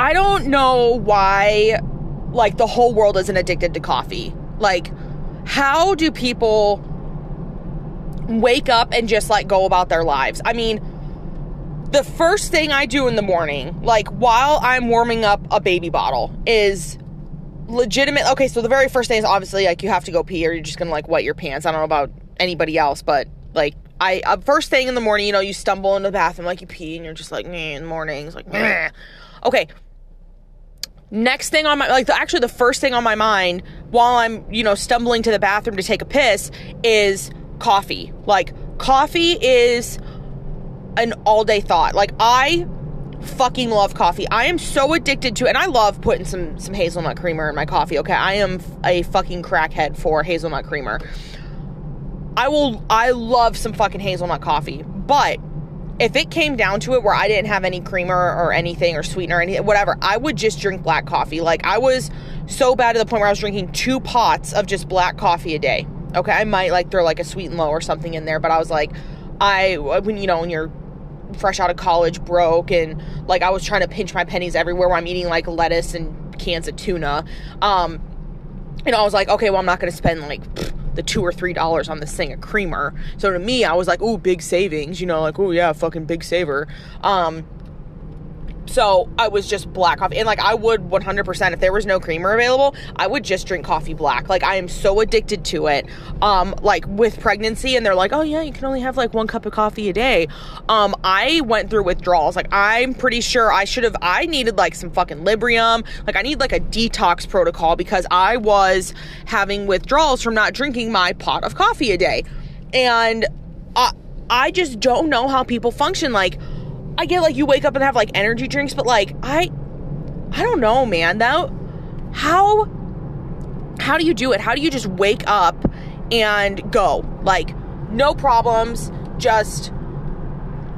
I don't know why like the whole world isn't addicted to coffee. Like how do people wake up and just like go about their lives? I mean, the first thing I do in the morning, like while I'm warming up a baby bottle, is legitimate. Okay, so the very first thing is obviously like you have to go pee or you're just gonna like wet your pants. I don't know about anybody else, but like I uh, first thing in the morning, you know, you stumble into the bathroom like you pee and you're just like, in the mornings, like, Meh. okay. Next thing on my like the, actually the first thing on my mind while I'm you know stumbling to the bathroom to take a piss is coffee. Like coffee is an all day thought. Like I fucking love coffee. I am so addicted to and I love putting some some hazelnut creamer in my coffee. Okay, I am a fucking crackhead for hazelnut creamer. I will I love some fucking hazelnut coffee. But if it came down to it where I didn't have any creamer or anything or sweetener or anything, whatever, I would just drink black coffee. Like I was so bad to the point where I was drinking two pots of just black coffee a day. Okay, I might like throw like a sweet and low or something in there, but I was like, I when you know when you're fresh out of college, broke, and like I was trying to pinch my pennies everywhere where I'm eating like lettuce and cans of tuna. Um, and I was like, okay, well I'm not to spend like. Pfft, the two or three dollars on this thing of creamer. So to me, I was like, "Ooh, big savings," you know, like, "Oh yeah, fucking big saver." Um, so I was just black coffee. And like I would 100% if there was no creamer available, I would just drink coffee black. Like I am so addicted to it. Um like with pregnancy and they're like, "Oh yeah, you can only have like one cup of coffee a day." Um I went through withdrawals. Like I'm pretty sure I should have I needed like some fucking Librium. Like I need like a detox protocol because I was having withdrawals from not drinking my pot of coffee a day. And I I just don't know how people function like I get like you wake up and have like energy drinks, but like I I don't know, man. That how how do you do it? How do you just wake up and go? Like no problems, just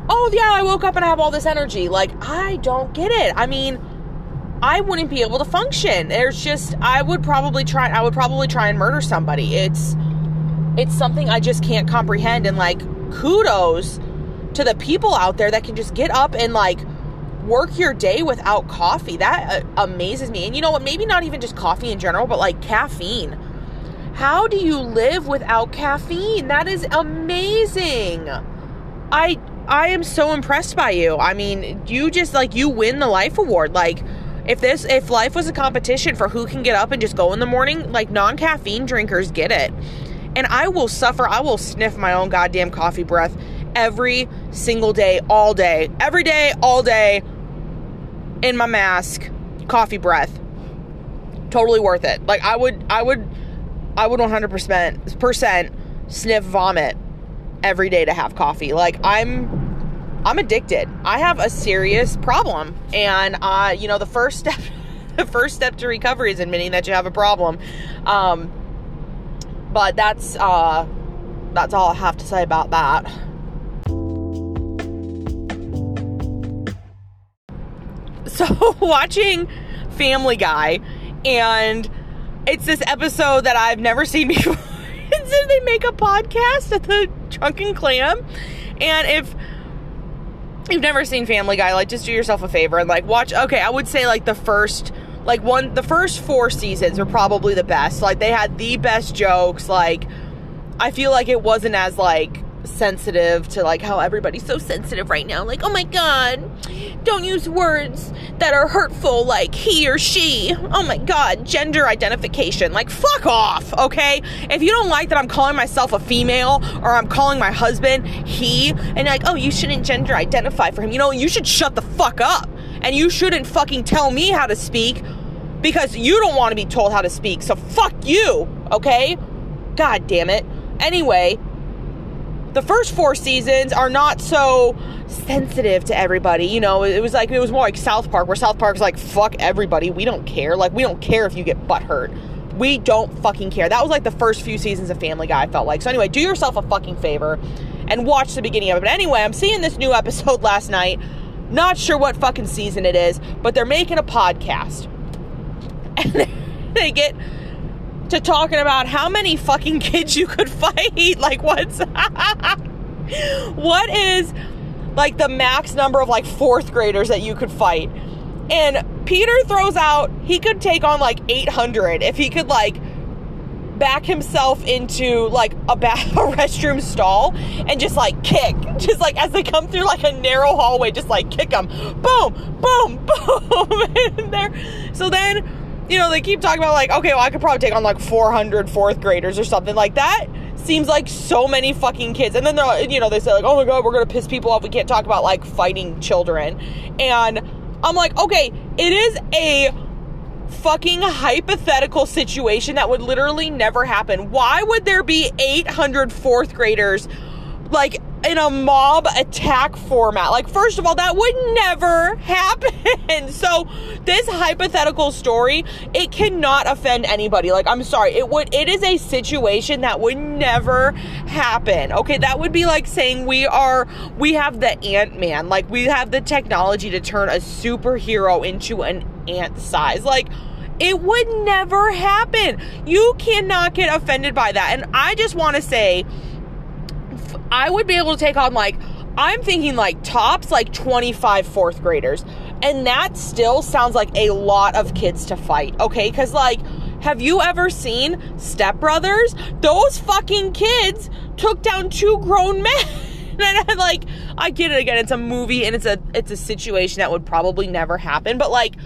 oh yeah, I woke up and I have all this energy. Like I don't get it. I mean, I wouldn't be able to function. There's just I would probably try I would probably try and murder somebody. It's it's something I just can't comprehend and like kudos to the people out there that can just get up and like work your day without coffee. That uh, amazes me. And you know what? Maybe not even just coffee in general, but like caffeine. How do you live without caffeine? That is amazing. I I am so impressed by you. I mean, you just like you win the life award. Like if this if life was a competition for who can get up and just go in the morning, like non-caffeine drinkers get it. And I will suffer. I will sniff my own goddamn coffee breath every single day, all day, every day, all day in my mask, coffee breath. Totally worth it. Like I would, I would, I would 100% sniff vomit every day to have coffee. Like I'm, I'm addicted. I have a serious problem, and uh, you know, the first step, the first step to recovery is admitting that you have a problem. Um, but that's uh, that's all I have to say about that. so watching Family Guy, and it's this episode that I've never seen before. and so they make a podcast at the Drunken Clam, and if you've never seen Family Guy, like just do yourself a favor and like watch. Okay, I would say like the first. Like one, the first four seasons are probably the best. Like they had the best jokes. Like I feel like it wasn't as like sensitive to like how everybody's so sensitive right now. Like, oh my god, don't use words that are hurtful like he or she. Oh my god, gender identification. Like, fuck off, okay? If you don't like that I'm calling myself a female or I'm calling my husband he, and like, oh, you shouldn't gender identify for him, you know, you should shut the fuck up. And you shouldn't fucking tell me how to speak because you don't want to be told how to speak. So fuck you, okay? God damn it. Anyway, the first four seasons are not so sensitive to everybody. You know, it was like it was more like South Park, where South Park's like, fuck everybody. We don't care. Like, we don't care if you get butt hurt. We don't fucking care. That was like the first few seasons of Family Guy, I felt like. So anyway, do yourself a fucking favor and watch the beginning of it. But anyway, I'm seeing this new episode last night. Not sure what fucking season it is, but they're making a podcast. And they get to talking about how many fucking kids you could fight. Like, what's what is like the max number of like fourth graders that you could fight? And Peter throws out he could take on like 800 if he could like back himself into like a, ba- a restroom stall and just like kick just like as they come through like a narrow hallway just like kick them boom boom boom and there so then you know they keep talking about like okay well i could probably take on like 400 fourth graders or something. Like that seems like so many fucking kids. And then they're you know they say like oh my god we're gonna piss people off. We can't talk about like fighting children. And i'm like okay it is a fucking hypothetical situation that would literally never happen. Why would there be 800 fourth graders like in a mob attack format? Like, first of all, that would never happen. so, this hypothetical story, it cannot offend anybody. Like, I'm sorry, it would, it is a situation that would never happen. Okay, that would be like saying we are, we have the Ant Man, like, we have the technology to turn a superhero into an ant size. Like, it would never happen. You cannot get offended by that. And I just want to say, I would be able to take on like, I'm thinking like tops like 25 fourth graders. And that still sounds like a lot of kids to fight, okay? Because like, have you ever seen Step Brothers? Those fucking kids took down two grown men. and I'm like, I get it again. It's a movie and it's a it's a situation that would probably never happen. But like,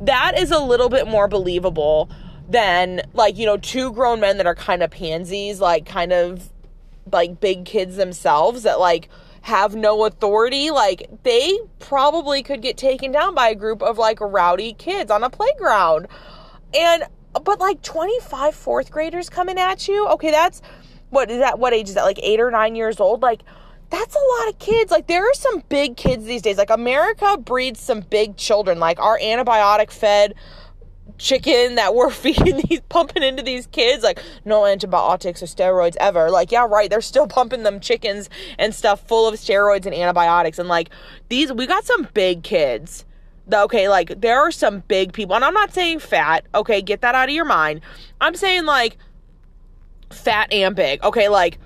that is a little bit more believable than like, you know, two grown men that are kind of pansies, like kind of like big kids themselves that like have no authority. Like they probably could get taken down by a group of like rowdy kids on a playground. And but like 25 fourth graders coming at you. Okay, that's what is that what age is that? Like 8 or 9 years old? Like that's a lot of kids. Like there are some big kids these days. Like America breeds some big children. Like our antibiotic fed chicken that we're feeding these pumping into these kids like no antibiotics or steroids ever like yeah right they're still pumping them chickens and stuff full of steroids and antibiotics and like these we got some big kids okay like there are some big people and i'm not saying fat okay get that out of your mind i'm saying like fat and big okay like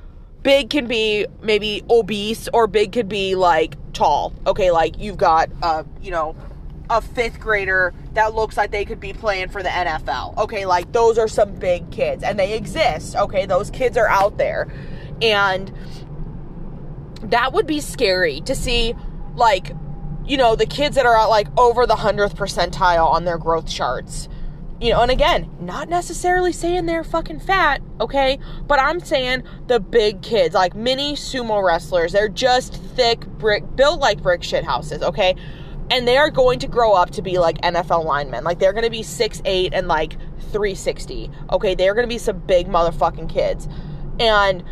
big can be maybe obese or big could be like tall. Okay, like you've got uh, you know, a fifth grader that looks like they could be playing for the NFL. Okay, like those are some big kids and they exist. Okay, those kids are out there. And that would be scary to see like you know, the kids that are at like over the 100th percentile on their growth charts you know, and again, not necessarily saying they're fucking fat, okay? But I'm saying the big kids, like mini sumo wrestlers, they're just thick brick, built like brick shit houses, okay? And they are going to grow up to be like NFL linemen. Like they're going to be six eight and like 360, okay? They're going to be some big motherfucking kids. And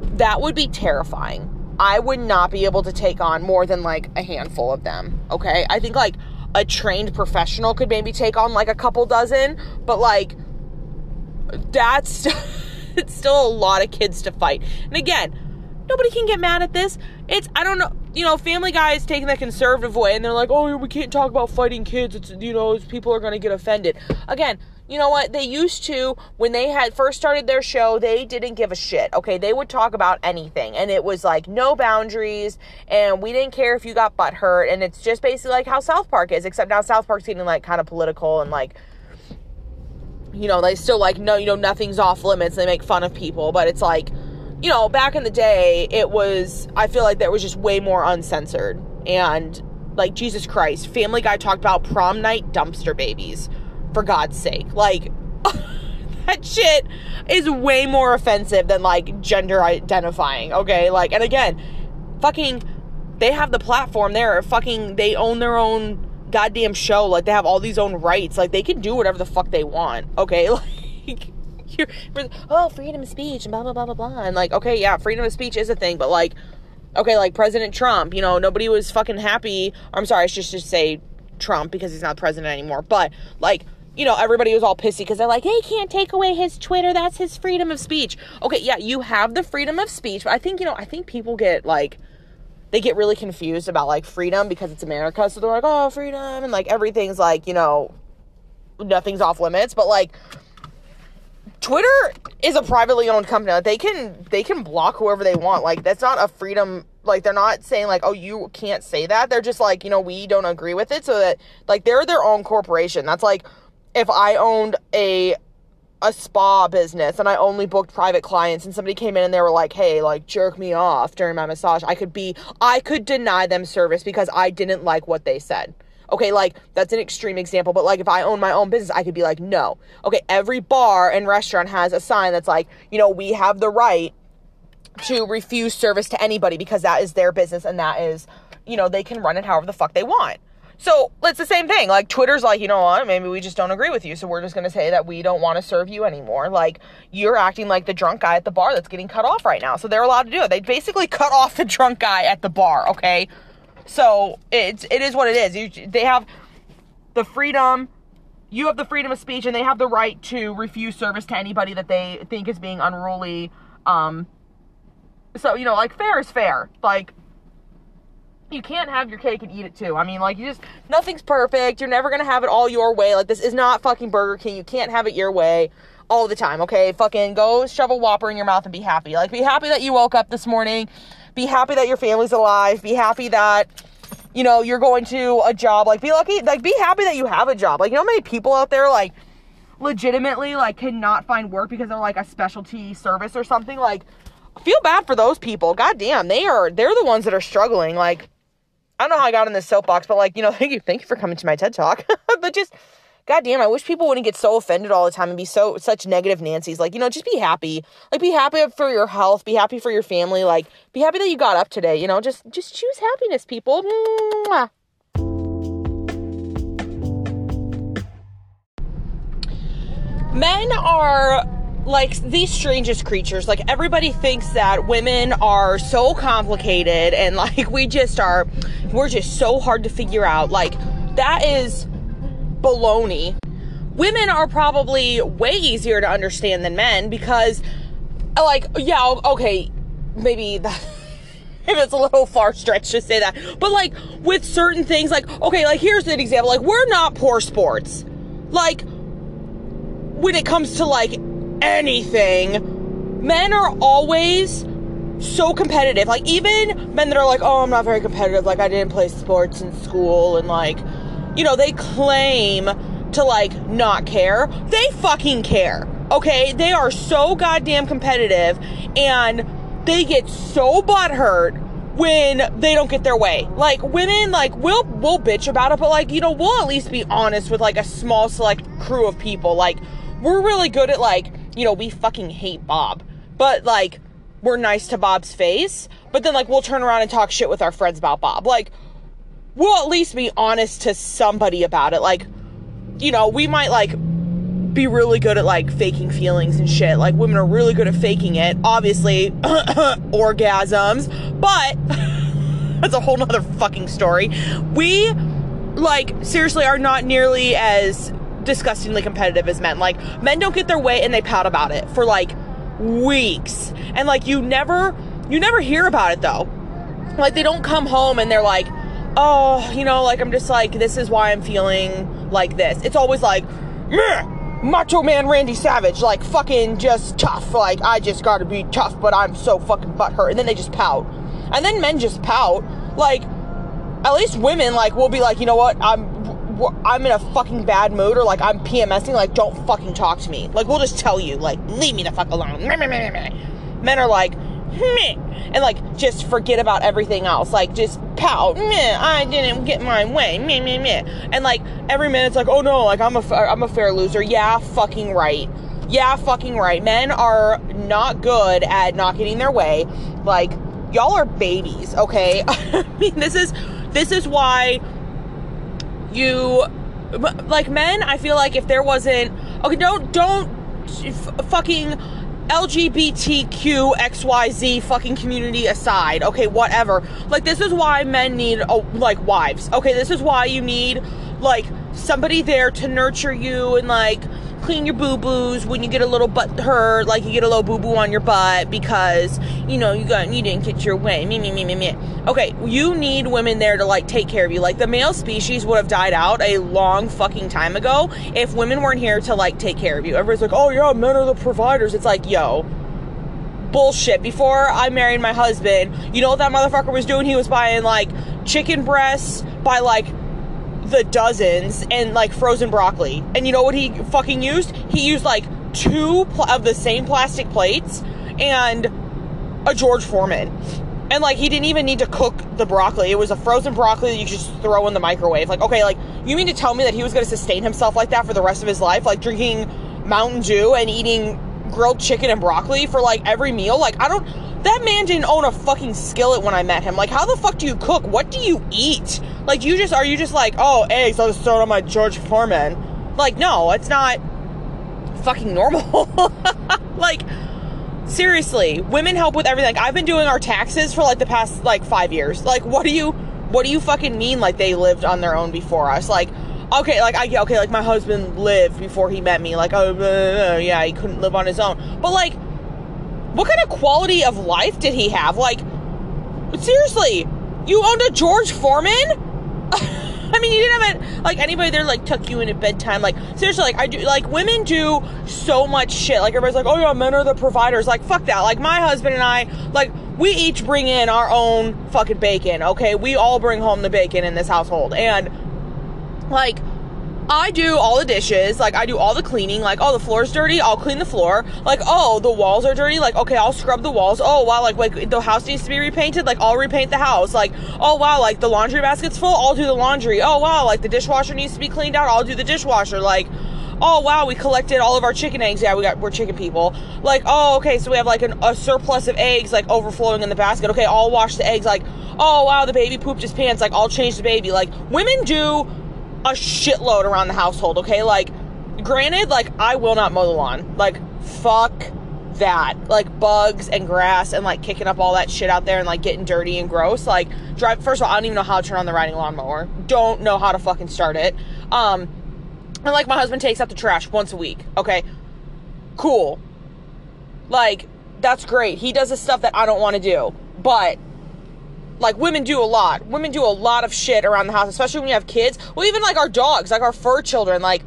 that would be terrifying. I would not be able to take on more than like a handful of them, okay? I think like a trained professional could maybe take on like a couple dozen, but like that's it's still a lot of kids to fight. And again, nobody can get mad at this. It's I don't know, you know, Family Guy is taking the conservative way, and they're like, oh, we can't talk about fighting kids. It's you know, people are going to get offended. Again, you know what? They used to, when they had first started their show, they didn't give a shit. Okay. They would talk about anything. And it was like no boundaries. And we didn't care if you got butt hurt. And it's just basically like how South Park is, except now South Park's getting like kind of political and like, you know, they still like, no, you know, nothing's off limits. They make fun of people. But it's like, you know, back in the day, it was, I feel like there was just way more uncensored. And like, Jesus Christ, Family Guy talked about prom night dumpster babies for God's sake. Like, that shit is way more offensive than like gender identifying, okay? Like, and again, fucking, they have the platform there. Fucking, they own their own goddamn show. Like, they have all these own rights. Like, they can do whatever the fuck they want, okay? Like, you're, oh, freedom of speech and blah, blah, blah, blah, blah. And like, okay, yeah, freedom of speech is a thing, but like, okay, like President Trump, you know, nobody was fucking happy. I'm sorry, I should just say Trump because he's not president anymore, but like, you know, everybody was all pissy because they're like, they can't take away his Twitter. That's his freedom of speech. Okay, yeah, you have the freedom of speech, but I think, you know, I think people get like, they get really confused about like freedom because it's America. So they're like, oh, freedom. And like everything's like, you know, nothing's off limits. But like, Twitter is a privately owned company. They can they can block whoever they want. Like that's not a freedom like they're not saying like oh you can't say that they're just like you know we don't agree with it so that like they're their own corporation that's like if i owned a a spa business and i only booked private clients and somebody came in and they were like hey like jerk me off during my massage i could be i could deny them service because i didn't like what they said okay like that's an extreme example but like if i own my own business i could be like no okay every bar and restaurant has a sign that's like you know we have the right to refuse service to anybody because that is their business and that is, you know, they can run it however the fuck they want. So it's the same thing. Like Twitter's like, you know what, maybe we just don't agree with you. So we're just gonna say that we don't want to serve you anymore. Like you're acting like the drunk guy at the bar that's getting cut off right now. So they're allowed to do it. They basically cut off the drunk guy at the bar, okay? So it's it is what it is. You, they have the freedom you have the freedom of speech and they have the right to refuse service to anybody that they think is being unruly um so you know like fair is fair like you can't have your cake and eat it too. I mean, like, you just, nothing's perfect. You're never gonna have it all your way. Like, this is not fucking Burger King. You can't have it your way all the time, okay? Fucking go shove a Whopper in your mouth and be happy. Like, be happy that you woke up this morning. Be happy that your family's alive. Be happy that, you know, you're going to a job. Like, be lucky. Like, be happy that you have a job. Like, you know many people out there, like, legitimately, like, cannot find work because they're, like, a specialty service or something? Like, feel bad for those people. God damn, they are they're the ones that are struggling. Like, I don't know how I got in this soapbox, but like, you know, thank you, thank you for coming to my TED talk. but just God damn, I wish people wouldn't get so offended all the time and be so such negative Nancy's. Like, you know, just be happy. Like be happy for your health, be happy for your family, like be happy that you got up today, you know, just just choose happiness, people. Mwah. Men are like these strangest creatures. Like everybody thinks that women are so complicated and like we just are we're just so hard to figure out. Like that is baloney. Women are probably way easier to understand than men because like yeah, okay, maybe that if it's a little far stretch to say that. But like with certain things like okay, like here's an example. Like we're not poor sports. Like when it comes to like anything, men are always so competitive. Like even men that are like, "Oh, I'm not very competitive. Like I didn't play sports in school and like, you know, they claim to like not care. They fucking care. Okay? They are so goddamn competitive and they get so butthurt when they don't get their way. Like women, like we'll we'll bitch about it, but like you know we'll at least be honest with like a small select crew of people. Like we're really good at like you know, we fucking hate Bob. But like, we're nice to Bob's face. But then like we'll turn around and talk shit with our friends about Bob. Like, we'll at least be honest to somebody about it. Like, you know, we might like be really good at like faking feelings and shit. Like women are really good at faking it. Obviously, orgasms, but that's a whole nother fucking story. We like seriously are not nearly as disgustingly competitive as men. Like men don't get their way and they pout about it for like weeks. And like you never you never hear about it though. Like they don't come home and they're like, "Oh, you know, like I'm just like this is why I'm feeling like this." It's always like! Macho Man Randy Savage, like fucking just tough. Like I just gotta be tough, but I'm so fucking butthurt. And then they just pout. And then men just pout. Like, at least women, like, will be like, you know what, I'm I'm in a fucking bad mood or like I'm PMSing, like don't fucking talk to me. Like we'll just tell you, like leave me the fuck alone. Men are like, meh, and like just forget about everything else. Like just pout, meh, I didn't get my way, meh, meh, meh. And like every minute's like, oh no, like I'm a I'm a fair loser. Yeah, fucking right. Yeah, fucking right. Men are not good at not getting their way. Like y'all are babies, okay? I mean, this is this is why you like men i feel like if there wasn't okay don't don't f- fucking LGBTQ XYZ fucking community aside, okay, whatever. Like this is why men need oh, like wives. Okay, this is why you need like somebody there to nurture you and like clean your boo boos when you get a little butt hurt, like you get a little boo boo on your butt because you know you got you didn't get your way. Me me me me me. Okay, you need women there to like take care of you. Like the male species would have died out a long fucking time ago if women weren't here to like take care of you. Everybody's like, oh yeah, men are the providers. It's like, yo, bullshit. Before I married my husband, you know what that motherfucker was doing? He was buying like chicken breasts by like the dozens and like frozen broccoli. And you know what he fucking used? He used like two pl- of the same plastic plates and a George Foreman. And like he didn't even need to cook the broccoli. It was a frozen broccoli that you just throw in the microwave. Like, okay, like you mean to tell me that he was gonna sustain himself like that for the rest of his life? Like drinking Mountain Dew and eating grilled chicken and broccoli for like every meal? Like I don't that man didn't own a fucking skillet when I met him. Like how the fuck do you cook? What do you eat? Like you just are you just like, oh eggs, I'll just throw it on my George Foreman. Like, no, it's not fucking normal. like seriously, women help with everything. I've been doing our taxes for like the past like five years. Like, what do you, what do you fucking mean? Like they lived on their own before us? Like, okay, like I okay, like my husband lived before he met me. Like, oh blah, yeah, he couldn't live on his own. But like, what kind of quality of life did he have? Like, seriously, you owned a George Foreman? I mean, you didn't have it, like anybody there like tuck you in at bedtime. Like seriously, like I do, like women do so much shit. Like everybody's like, oh yeah, men are the providers. Like fuck that. Like my husband and I, like we each bring in our own fucking bacon. Okay, we all bring home the bacon in this household, and like I do all the dishes, like I do all the cleaning, like oh the floor's dirty, I'll clean the floor. Like oh the walls are dirty, like okay I'll scrub the walls. Oh wow like like the house needs to be repainted, like I'll repaint the house. Like oh wow like the laundry basket's full, I'll do the laundry. Oh wow like the dishwasher needs to be cleaned out, I'll do the dishwasher. Like oh wow we collected all of our chicken eggs. Yeah we got we're chicken people. Like oh okay so we have like an, a surplus of eggs like overflowing in the basket. Okay I'll wash the eggs. Like oh wow the baby pooped his pants. Like I'll change the baby. Like women do a shitload around the household, okay? Like, granted, like, I will not mow the lawn. Like, fuck that. Like, bugs and grass and, like, kicking up all that shit out there and, like, getting dirty and gross. Like, drive, first of all, I don't even know how to turn on the riding lawnmower. Don't know how to fucking start it. Um, and, like, my husband takes out the trash once a week, okay? Cool. Like, that's great. He does the stuff that I don't want to do. But, like women do a lot. Women do a lot of shit around the house, especially when you have kids. Well, even like our dogs, like our fur children, like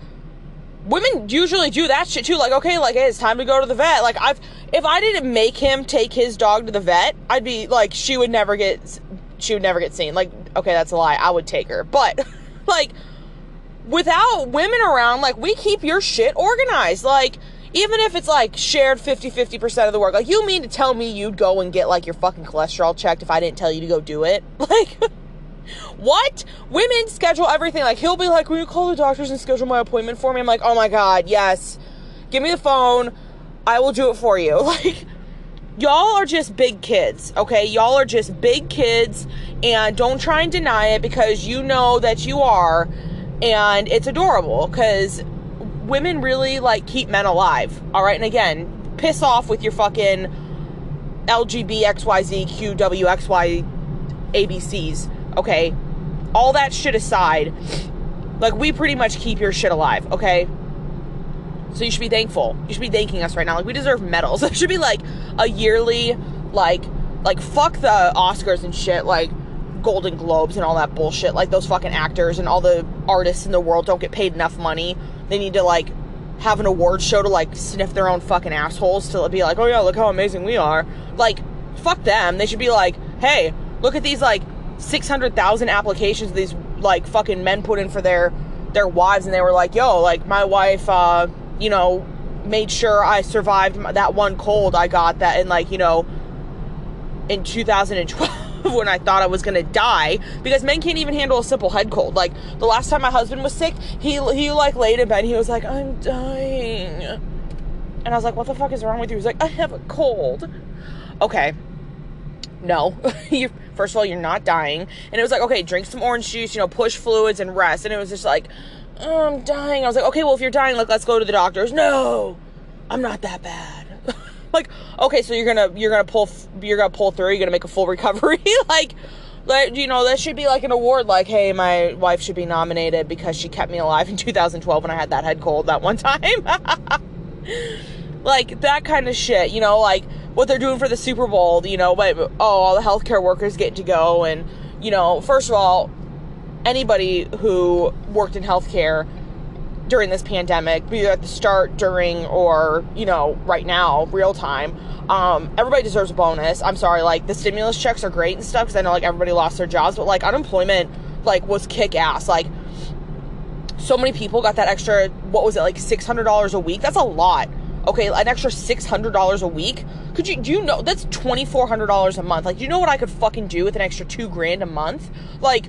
women usually do that shit too. Like, okay, like hey, it's time to go to the vet. Like I've if I didn't make him take his dog to the vet, I'd be like she would never get she would never get seen. Like, okay, that's a lie. I would take her. But like without women around, like we keep your shit organized. Like even if it's like shared 50 50% of the work like you mean to tell me you'd go and get like your fucking cholesterol checked if i didn't tell you to go do it? Like what? Women schedule everything. Like he'll be like will you call the doctors and schedule my appointment for me? I'm like oh my god yes. Give me the phone. I will do it for you. Like y'all are just big kids okay? Y'all are just big kids and don't try and deny it because you know that you are and it's adorable because women really like keep men alive. All right, and again, piss off with your fucking LGBXYZQWXY ABCs. Okay, all that shit aside, like we pretty much keep your shit alive. Okay. So you should be thankful. You should be thanking us right now. Like we deserve medals. It should be like a yearly, like, like fuck the Oscars and shit. Like Golden Globes and all that bullshit. Like those fucking actors and all the artists in the world don't get paid enough money they need to like have an award show to like sniff their own fucking assholes to be like, oh yeah, look how amazing we are. Like, fuck them. They should be like, hey, look at these like 600,000 applications these like fucking men put in for their their wives and they were like, yo, like my wife uh, you know, made sure I survived that one cold I got that in like, you know, in 2012 when I thought I was gonna die because men can't even handle a simple head cold. Like the last time my husband was sick, he he like laid in bed. he was like, "I'm dying," and I was like, "What the fuck is wrong with you?" He's like, "I have a cold." Okay, no. you first of all, you're not dying, and it was like, okay, drink some orange juice, you know, push fluids and rest. And it was just like, oh, I'm dying. I was like, okay, well, if you're dying, like, let's go to the doctors. No, I'm not that bad like okay so you're gonna you're gonna pull you're gonna pull through you're gonna make a full recovery like like you know that should be like an award like hey my wife should be nominated because she kept me alive in 2012 when i had that head cold that one time. Like that kind of shit you know like what they're doing for the super bowl you know but oh all the healthcare workers get to go and you know first of all anybody who worked in healthcare during this pandemic, be at the start, during, or, you know, right now, real time. Um, everybody deserves a bonus. I'm sorry, like, the stimulus checks are great and stuff because I know, like, everybody lost their jobs, but, like, unemployment, like, was kick ass. Like, so many people got that extra, what was it, like, $600 a week? That's a lot. Okay, an extra $600 a week. Could you, do you know, that's $2,400 a month. Like, do you know what I could fucking do with an extra two grand a month? Like,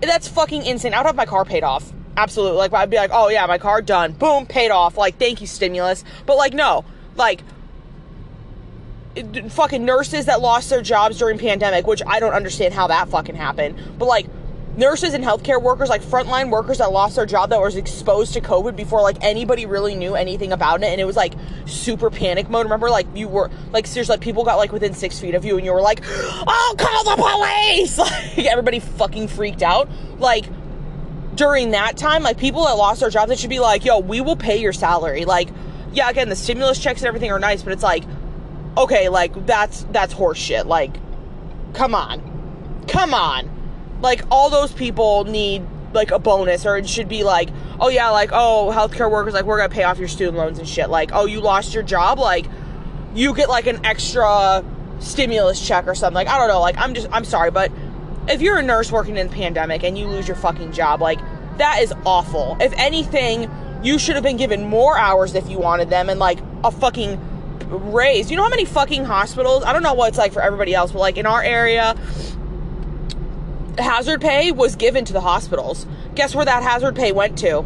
that's fucking insane. I would have my car paid off absolutely. Like I'd be like, oh yeah, my car done, boom, paid off. Like thank you stimulus. But like no, like fucking nurses that lost their jobs during pandemic, which I don't understand how that fucking happened. But like nurses and healthcare workers, like frontline workers that lost their job that was exposed to COVID before like anybody really knew anything about it, and it was like super panic mode. Remember, like you were like seriously, like people got like within six feet of you, and you were like, "Oh, call the police!" Like everybody fucking freaked out. Like during that time, like people that lost their jobs, it should be like, yo, we will pay your salary. Like, yeah, again, the stimulus checks and everything are nice, but it's like, okay, like that's that's horseshit. Like, come on, come on. Like all those people need like a bonus, or it should be like, oh yeah, like oh healthcare workers, like we're gonna pay off your student loans and shit. Like, oh you lost your job, like you get like an extra stimulus check or something. Like I don't know. Like I'm just I'm sorry, but if you're a nurse working in the pandemic and you lose your fucking job, like that is awful. If anything, you should have been given more hours if you wanted them and like a fucking raise. You know how many fucking hospitals? I don't know what it's like for everybody else, but like in our area, hazard pay was given to the hospitals. Guess where that hazard pay went to?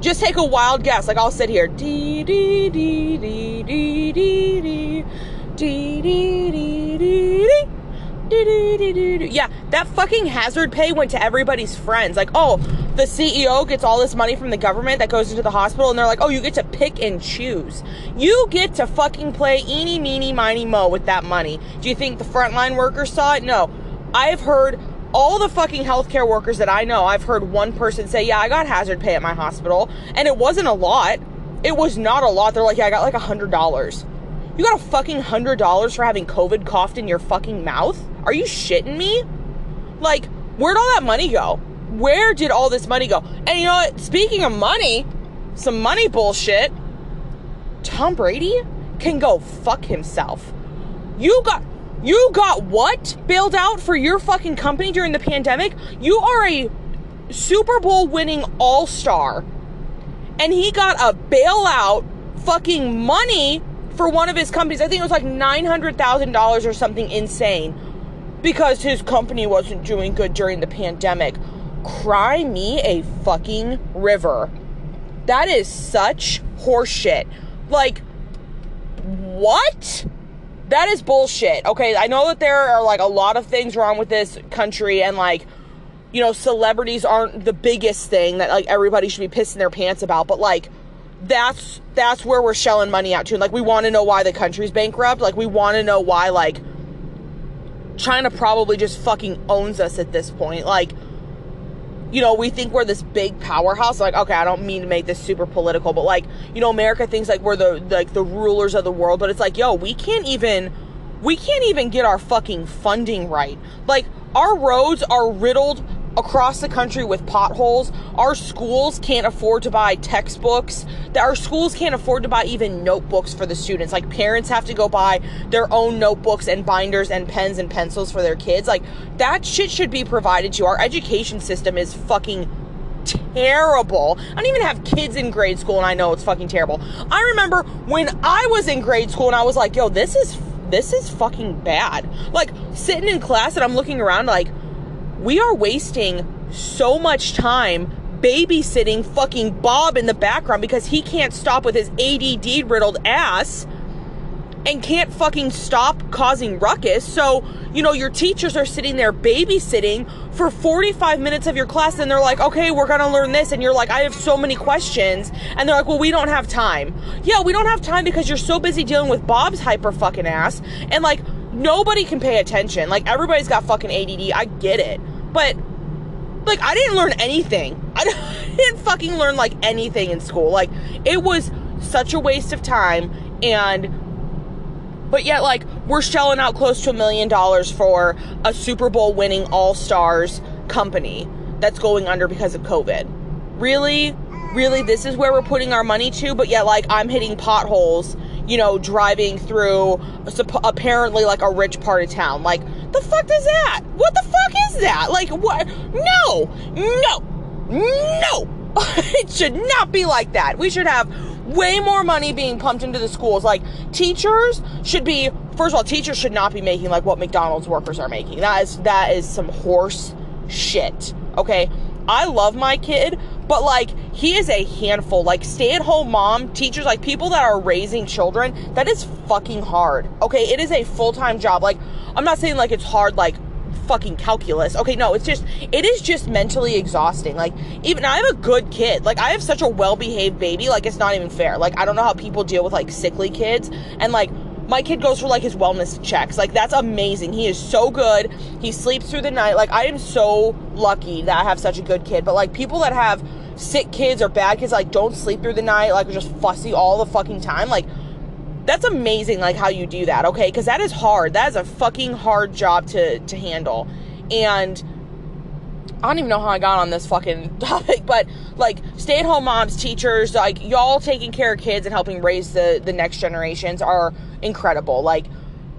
Just take a wild guess. Like I'll sit here. Dee dee dee dee dee dee dee dee dee dee dee yeah, that fucking hazard pay went to everybody's friends. Like, oh, the CEO gets all this money from the government that goes into the hospital, and they're like, oh, you get to pick and choose. You get to fucking play eeny, meeny, miny, mo with that money. Do you think the frontline workers saw it? No. I've heard all the fucking healthcare workers that I know, I've heard one person say, yeah, I got hazard pay at my hospital, and it wasn't a lot. It was not a lot. They're like, yeah, I got like a hundred dollars. You got a fucking hundred dollars for having COVID coughed in your fucking mouth? Are you shitting me? Like, where'd all that money go? Where did all this money go? And you know what? Speaking of money, some money bullshit, Tom Brady can go fuck himself. You got you got what bailed out for your fucking company during the pandemic? You are a Super Bowl winning all-star. And he got a bailout fucking money for one of his companies. I think it was like $900,000 or something insane because his company wasn't doing good during the pandemic. Cry me a fucking river. That is such horseshit. Like, what? That is bullshit. Okay, I know that there are like a lot of things wrong with this country and like, you know, celebrities aren't the biggest thing that like everybody should be pissing their pants about, but like, that's that's where we're shelling money out to. And, Like we want to know why the country's bankrupt. Like we want to know why like China probably just fucking owns us at this point. Like you know, we think we're this big powerhouse. Like, okay, I don't mean to make this super political, but like, you know, America thinks like we're the like the rulers of the world, but it's like, yo, we can't even we can't even get our fucking funding right. Like our roads are riddled across the country with potholes. Our schools can't afford to buy textbooks. Our schools can't afford to buy even notebooks for the students. Like parents have to go buy their own notebooks and binders and pens and pencils for their kids. Like that shit should be provided to. Our education system is fucking terrible. I don't even have kids in grade school and I know it's fucking terrible. I remember when I was in grade school and I was like, yo, this is this is fucking bad. Like sitting in class and I'm looking around like we are wasting so much time babysitting fucking Bob in the background because he can't stop with his ADD riddled ass and can't fucking stop causing ruckus. So, you know, your teachers are sitting there babysitting for 45 minutes of your class and they're like, okay, we're gonna learn this. And you're like, I have so many questions. And they're like, well, we don't have time. Yeah, we don't have time because you're so busy dealing with Bob's hyper fucking ass. And like, nobody can pay attention. Like everybody's got fucking ADD. I get it. But like I didn't learn anything. I didn't fucking learn like anything in school. Like it was such a waste of time and but yet like we're shelling out close to a million dollars for a Super Bowl winning All-Stars company that's going under because of COVID. Really? really this is where we're putting our money to, but yet like I'm hitting potholes, you know, driving through apparently like a rich part of town. Like the fuck is that? What the fuck is that? Like what? No, no, no. it should not be like that. We should have way more money being pumped into the schools. Like teachers should be first of all, teachers should not be making like what McDonald's workers are making. That is that is some horse shit. Okay? I love my kid, but like he is a handful. Like stay-at-home mom, teachers, like people that are raising children, that is fucking hard. Okay? It is a full-time job. Like I'm not saying like it's hard like fucking calculus. Okay, no, it's just it is just mentally exhausting. Like even I have a good kid. Like I have such a well-behaved baby. Like it's not even fair. Like I don't know how people deal with like sickly kids and like my kid goes for like his wellness checks. Like that's amazing. He is so good. He sleeps through the night. Like I am so lucky that I have such a good kid. But like people that have sick kids or bad kids like don't sleep through the night, like just fussy all the fucking time. Like that's amazing like how you do that okay because that is hard that is a fucking hard job to to handle and I don't even know how I got on this fucking topic, but like stay at home moms, teachers, like y'all taking care of kids and helping raise the the next generations are incredible. Like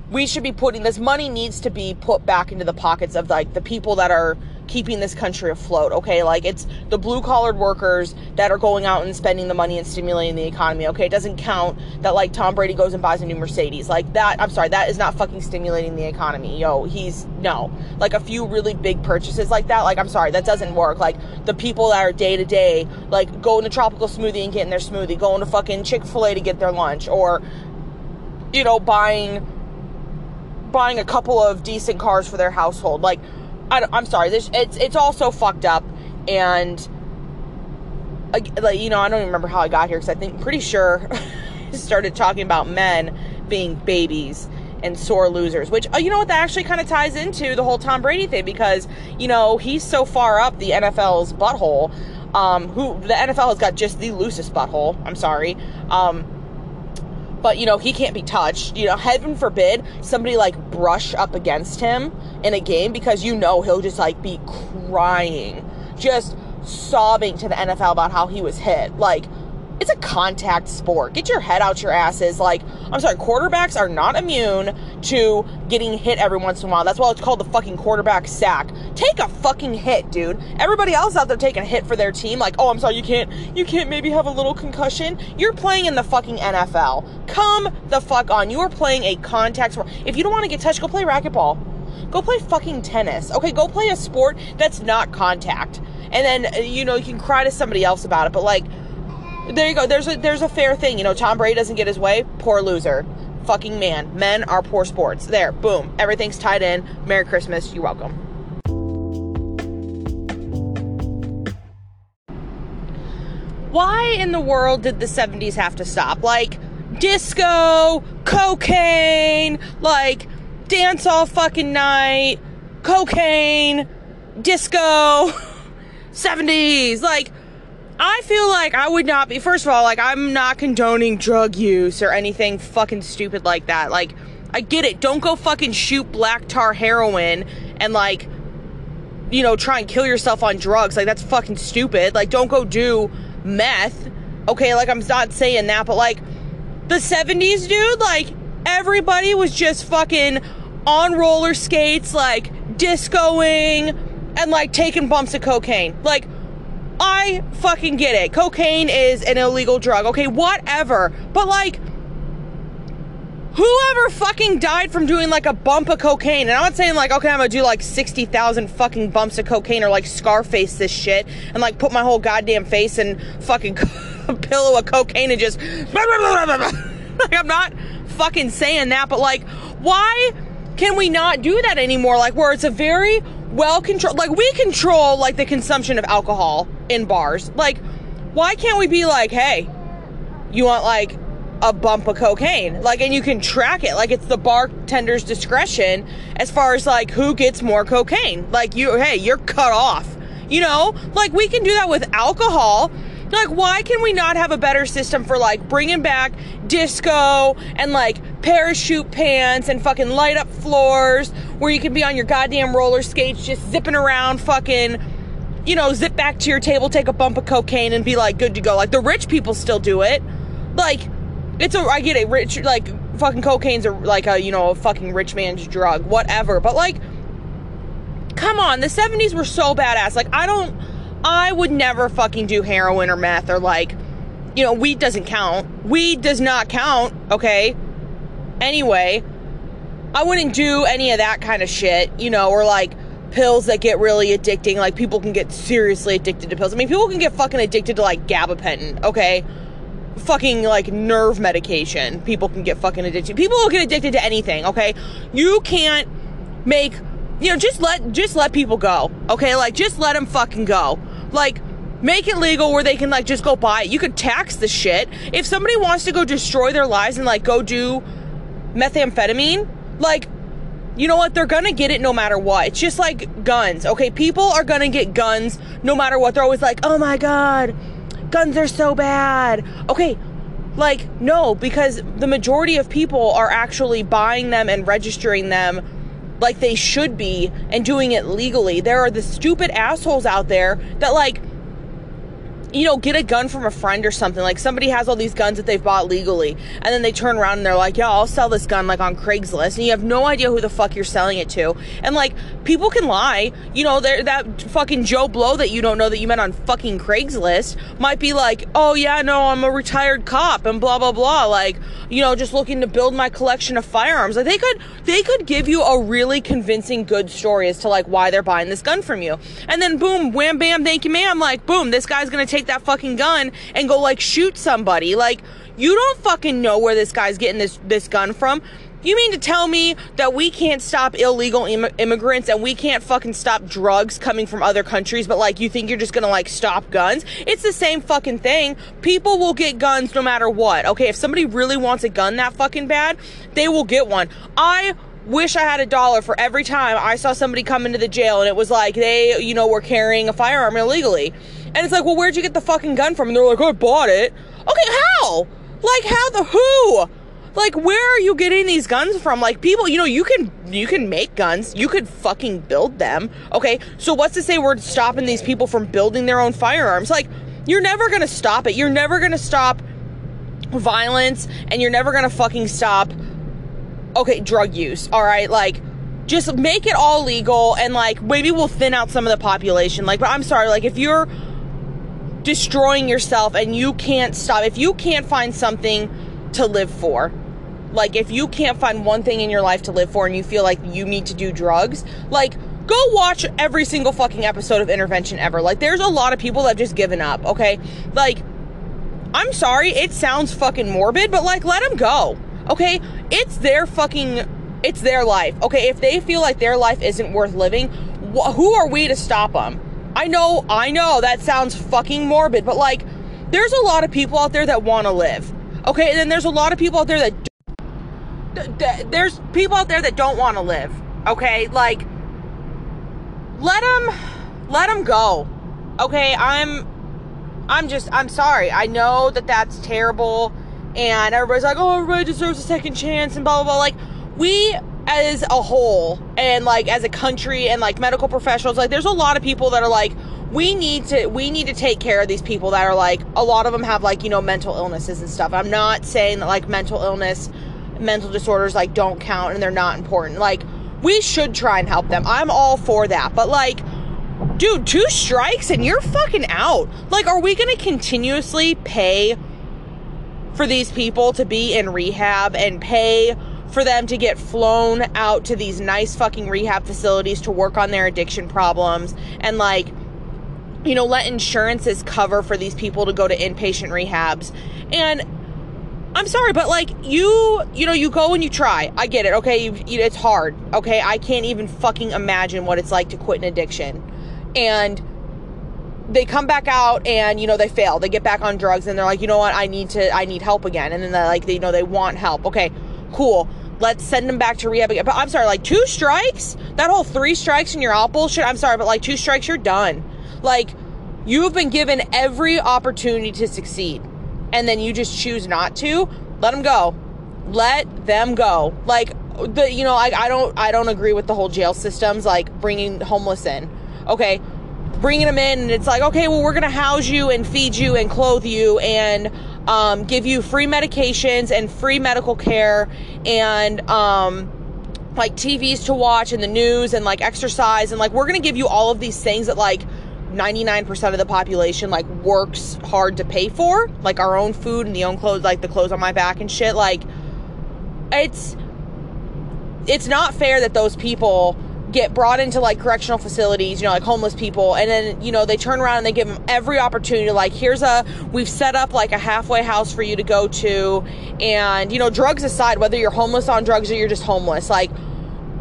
we should be putting this money needs to be put back into the pockets of like the people that are keeping this country afloat, okay? Like it's the blue collared workers that are going out and spending the money and stimulating the economy, okay? It doesn't count that like Tom Brady goes and buys a new Mercedes. Like that, I'm sorry, that is not fucking stimulating the economy. Yo, he's no. Like a few really big purchases like that, like I'm sorry, that doesn't work. Like the people that are day to day, like going to tropical smoothie and getting their smoothie, going to fucking Chick-fil-A to get their lunch, or you know, buying buying a couple of decent cars for their household. Like I, am sorry. This it's it's all so fucked up, and like you know, I don't even remember how I got here because I think pretty sure started talking about men being babies and sore losers. Which uh, you know what that actually kind of ties into the whole Tom Brady thing because you know he's so far up the NFL's butthole. Um, who the NFL has got just the loosest butthole. I'm sorry. Um, but you know he can't be touched. You know heaven forbid somebody like brush up against him in a game because you know he'll just like be crying just sobbing to the NFL about how he was hit. Like it's a contact sport. Get your head out your asses. Like, I'm sorry, quarterbacks are not immune to getting hit every once in a while. That's why it's called the fucking quarterback sack. Take a fucking hit, dude. Everybody else out there taking a hit for their team, like, oh, I'm sorry, you can't, you can't maybe have a little concussion. You're playing in the fucking NFL. Come the fuck on. You are playing a contact sport. If you don't want to get touched, go play racquetball. Go play fucking tennis. Okay, go play a sport that's not contact. And then, uh, you know, you can cry to somebody else about it, but like, there you go. There's a there's a fair thing. You know, Tom Brady doesn't get his way. Poor loser. Fucking man. Men are poor sports. There. Boom. Everything's tied in. Merry Christmas. You're welcome. Why in the world did the 70s have to stop? Like disco, cocaine, like dance all fucking night, cocaine, disco, 70s. Like I feel like I would not be, first of all, like, I'm not condoning drug use or anything fucking stupid like that. Like, I get it. Don't go fucking shoot black tar heroin and, like, you know, try and kill yourself on drugs. Like, that's fucking stupid. Like, don't go do meth. Okay, like, I'm not saying that, but, like, the 70s, dude, like, everybody was just fucking on roller skates, like, discoing and, like, taking bumps of cocaine. Like, I fucking get it. Cocaine is an illegal drug. Okay, whatever. But like, whoever fucking died from doing like a bump of cocaine, and I'm not saying like, okay, I'm gonna do like 60,000 fucking bumps of cocaine or like Scarface this shit and like put my whole goddamn face in fucking pillow of cocaine and just. like, I'm not fucking saying that, but like, why can we not do that anymore? Like, where it's a very well controlled, like, we control like the consumption of alcohol in bars. Like, why can't we be like, hey, you want like a bump of cocaine? Like, and you can track it. Like, it's the bartender's discretion as far as like who gets more cocaine. Like, you, hey, you're cut off. You know, like we can do that with alcohol. Like, why can we not have a better system for like bringing back disco and like parachute pants and fucking light up floors where you can be on your goddamn roller skates just zipping around fucking you know, zip back to your table, take a bump of cocaine, and be like, good to go. Like, the rich people still do it. Like, it's a, I get it, rich, like, fucking cocaine's a, like a, you know, a fucking rich man's drug, whatever. But, like, come on, the 70s were so badass. Like, I don't, I would never fucking do heroin or meth or, like, you know, weed doesn't count. Weed does not count, okay? Anyway, I wouldn't do any of that kind of shit, you know, or like, pills that get really addicting. Like people can get seriously addicted to pills. I mean, people can get fucking addicted to like gabapentin, okay? Fucking like nerve medication. People can get fucking addicted. People will get addicted to anything, okay? You can't make you know, just let just let people go. Okay? Like just let them fucking go. Like make it legal where they can like just go buy it. You could tax the shit. If somebody wants to go destroy their lives and like go do methamphetamine, like you know what? They're gonna get it no matter what. It's just like guns, okay? People are gonna get guns no matter what. They're always like, oh my god, guns are so bad. Okay, like, no, because the majority of people are actually buying them and registering them like they should be and doing it legally. There are the stupid assholes out there that, like, you know, get a gun from a friend or something. Like somebody has all these guns that they've bought legally, and then they turn around and they're like, "Yeah, I'll sell this gun like on Craigslist," and you have no idea who the fuck you're selling it to. And like, people can lie. You know, that fucking Joe Blow that you don't know that you met on fucking Craigslist might be like, "Oh yeah, no, I'm a retired cop," and blah blah blah. Like, you know, just looking to build my collection of firearms. Like they could they could give you a really convincing good story as to like why they're buying this gun from you, and then boom, wham bam, thank you, ma'am. Like boom, this guy's gonna take that fucking gun and go like shoot somebody. Like, you don't fucking know where this guy's getting this this gun from. You mean to tell me that we can't stop illegal Im- immigrants and we can't fucking stop drugs coming from other countries, but like you think you're just gonna like stop guns? It's the same fucking thing. People will get guns no matter what. Okay, if somebody really wants a gun that fucking bad, they will get one. I wish I had a dollar for every time I saw somebody come into the jail and it was like they, you know, were carrying a firearm illegally. And it's like, well, where'd you get the fucking gun from? And they're like, oh, I bought it. Okay, how? Like, how the who? Like, where are you getting these guns from? Like, people, you know, you can you can make guns. You could fucking build them. Okay, so what's to say we're stopping these people from building their own firearms? Like, you're never gonna stop it. You're never gonna stop violence, and you're never gonna fucking stop. Okay, drug use. All right, like just make it all legal and like maybe we'll thin out some of the population like but i'm sorry like if you're destroying yourself and you can't stop. If you can't find something to live for, like if you can't find one thing in your life to live for and you feel like you need to do drugs, like go watch every single fucking episode of Intervention ever. Like there's a lot of people that have just given up, okay? Like I'm sorry, it sounds fucking morbid, but like let them go. Okay? It's their fucking it's their life. Okay, if they feel like their life isn't worth living, wh- who are we to stop them? I know, I know that sounds fucking morbid, but like, there's a lot of people out there that want to live. Okay, and then there's a lot of people out there that there's people out there that don't want to live. Okay, like let them let them go. Okay, I'm I'm just I'm sorry. I know that that's terrible and everybody's like, "Oh, everybody deserves a second chance" and blah blah blah like we as a whole and like as a country and like medical professionals like there's a lot of people that are like we need to we need to take care of these people that are like a lot of them have like you know mental illnesses and stuff. I'm not saying that like mental illness mental disorders like don't count and they're not important. Like we should try and help them. I'm all for that. But like dude two strikes and you're fucking out. Like are we gonna continuously pay for these people to be in rehab and pay for them to get flown out to these nice fucking rehab facilities to work on their addiction problems and like you know let insurances cover for these people to go to inpatient rehabs. And I'm sorry but like you you know you go and you try. I get it okay? You, you, it's hard okay? I can't even fucking imagine what it's like to quit an addiction. And they come back out and you know they fail. They get back on drugs and they're like you know what? I need to I need help again. And then they like they you know they want help. Okay cool. Let's send him back to rehab again. But I'm sorry, like two strikes? That whole three strikes and you're out bullshit. I'm sorry, but like two strikes, you're done. Like, you've been given every opportunity to succeed. And then you just choose not to. Let them go. Let them go. Like, the you know, I, I don't I don't agree with the whole jail systems like bringing homeless in. Okay, bringing them in and it's like, okay, well, we're to house you and feed you and clothe you and um, give you free medications and free medical care and um, like TVs to watch and the news and like exercise and like we're to give you all of these things that like 99% of the population like works hard to pay for like our own food and the own clothes like the clothes on my back and shit like it's it's not fair that those people get brought into like correctional facilities, you know, like homeless people, and then, you know, they turn around and they give them every opportunity. Like, here's a, we've set up like a halfway house for you to go to. And, you know, drugs aside, whether you're homeless on drugs or you're just homeless, like,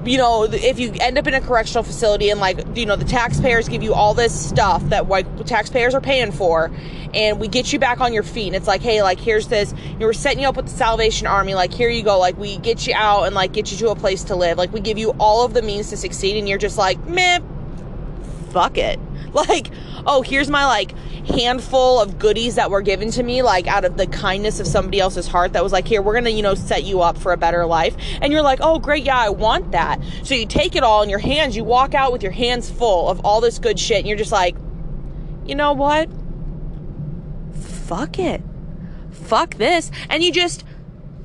you know, if you end up in a correctional facility and like, you know, the taxpayers give you all this stuff that like taxpayers are paying for, and we get you back on your feet, and it's like, hey, like here's this, you know, we're setting you up with the Salvation Army, like here you go, like we get you out and like get you to a place to live, like we give you all of the means to succeed, and you're just like, meh, fuck it, like oh, here's my like handful of goodies that were given to me, like out of the kindness of somebody else's heart that was like, here, we're gonna, you know, set you up for a better life. And you're like, oh, great, yeah, I want that. So you take it all in your hands, you walk out with your hands full of all this good shit, and you're just like, you know what? Fuck it. Fuck this. And you just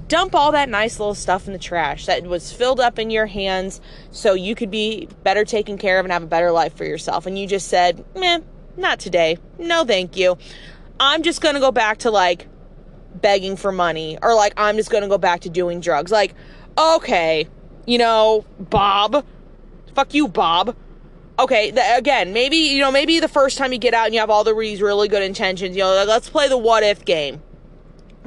dump all that nice little stuff in the trash that was filled up in your hands so you could be better taken care of and have a better life for yourself. And you just said, meh, not today. No, thank you. I'm just going to go back to like begging for money or like I'm just going to go back to doing drugs. Like, okay, you know, Bob. Fuck you, Bob. Okay, the, again, maybe, you know, maybe the first time you get out and you have all the these really good intentions, you know, like, let's play the what if game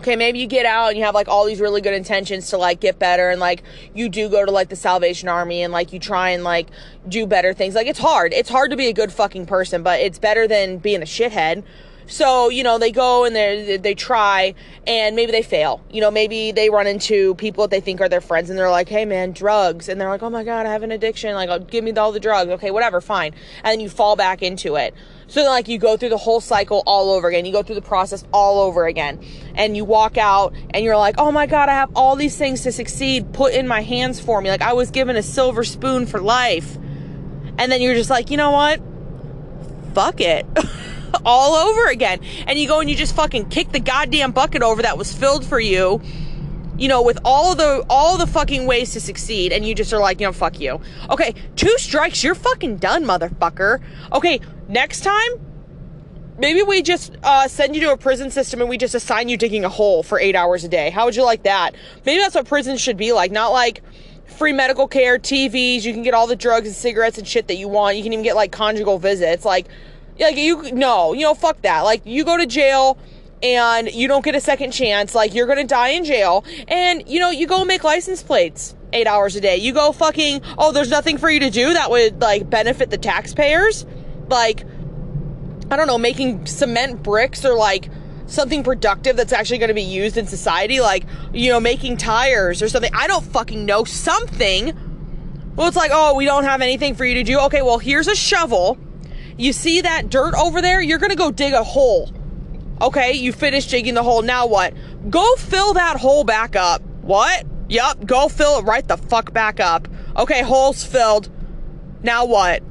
okay, maybe you get out and you have like all these really good intentions to like get better and like you do go to like the Salvation Army and like you try and like do better things. Like it's hard. It's hard to be a good fucking person, but it's better than being a shithead. So, you know, they go and they they try and maybe they fail. You know, maybe they run into people that they think are their friends and they're like, "Hey man, drugs." And they're like, "Oh my god, I have an addiction. Like, oh, give me all the drugs." Okay, whatever, fine. And then you fall back into it. So then, like you go through the whole cycle all over again. You go through the process all over again. And you walk out and you're like, "Oh my god, I have all these things to succeed put in my hands for me. Like I was given a silver spoon for life." And then you're just like, "You know what? Fuck it." all over again. And you go and you just fucking kick the goddamn bucket over that was filled for you you know, with all the all the fucking ways to succeed, and you just are like, you know, fuck you. Okay, two strikes, you're fucking done, motherfucker. Okay, next time, maybe we just uh, send you to a prison system and we just assign you digging a hole for eight hours a day. How would you like that? Maybe that's what prison should be like, not like free medical care, TVs. You can get all the drugs and cigarettes and shit that you want. You can even get like conjugal visits, like like you no, you know, fuck that. Like you go to jail and you don't get a second chance, like you're gonna die in jail. And you know, you go make license plates eight hours a day. You go fucking oh, there's nothing for you to do that would like benefit the taxpayers. Like I don't know, making cement bricks or like something productive that's actually going to be used in society, like, you know, making tires or something. I don't fucking know. Something. Well, it's like, oh, we don't have anything for you to do. Okay, well, here's a shovel you see that dirt over there? You're going to go dig a hole. Okay, you finish digging the hole. Now what? Go fill that hole back up. What? Yup, go fill it right the fuck back up. Okay, hole's filled. Now what?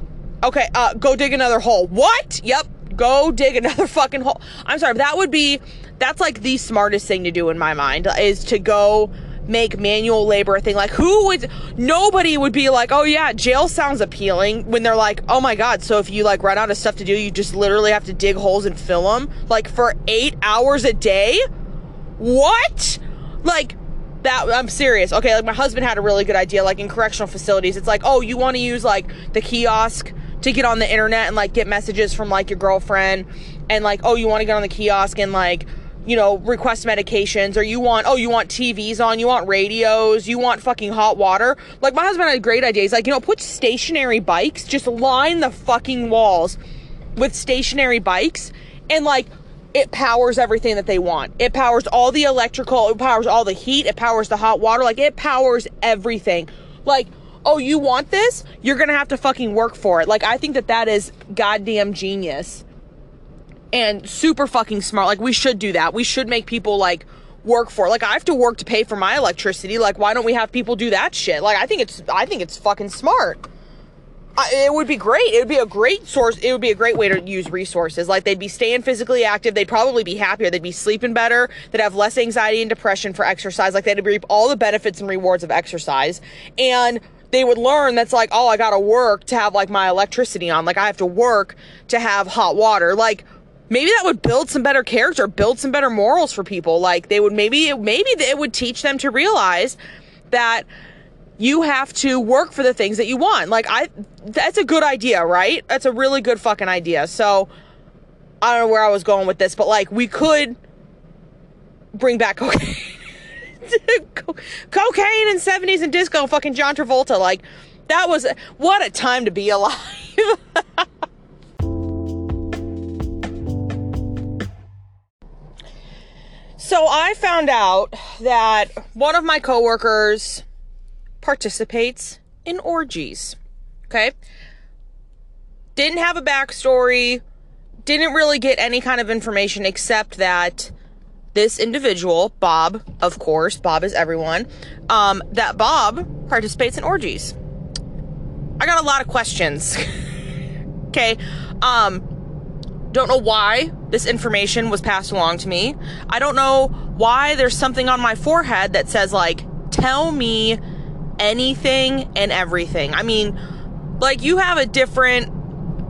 Okay, uh, go dig another hole. What? Yep, go dig another fucking hole. I'm sorry, that would be, that's like the smartest thing to do in my mind, is to go make manual labor a thing. Like, who would, nobody would be like, oh yeah, jail sounds appealing when they're like, oh my god, so if you like run out of stuff to do, you just literally have to dig holes and fill them, like for eight hours a day? What? Like, that, I'm serious. Okay, like my husband had a really good idea, like in correctional facilities, it's like, oh, you want to use like the kiosk to get on the internet and like get messages from like your girlfriend, and like, oh, you want to get on the kiosk and like, you know, request medications or you want, oh, you want TVs on, you want radios, you want fucking hot water. Like, my husband had a great idea. He's like, you know, put stationary bikes, just line the fucking walls with stationary bikes and like, it powers everything that they want. It powers all the electrical, it powers all the heat, it powers the hot water, like, it powers everything. Like, oh, you want this? You're gonna have to fucking work for it. Like, I think that that is goddamn genius and super fucking smart. Like we should do that. We should make people like work for. Like I have to work to pay for my electricity. Like why don't we have people do that shit? Like I think it's I think it's fucking smart. I, it would be great. It would be a great source. It would be a great way to use resources. Like they'd be staying physically active. They'd probably be happier. They'd be sleeping better. They'd have less anxiety and depression for exercise. Like they'd reap all the benefits and rewards of exercise. And they would learn that's like, oh, I gotta work to have like my electricity on. Like I have to work to have hot water. Like maybe that would build some better character, build some better morals for people. Like they would maybe, maybe it would teach them to realize that you have to work for the things that you want. Like I that's a good idea, right? That's a really good fucking idea. So I don't know where I was going with this, but like we could bring back cocaine. cocaine in 70s and disco fucking John Travolta like that was what a time to be alive. so I found out that one of my coworkers participates in orgies. Okay? Didn't have a backstory, didn't really get any kind of information except that this individual, Bob, of course, Bob is everyone, um, that Bob participates in orgies. I got a lot of questions. okay. Um, don't know why this information was passed along to me. I don't know why there's something on my forehead that says, like, tell me anything and everything. I mean, like you have a different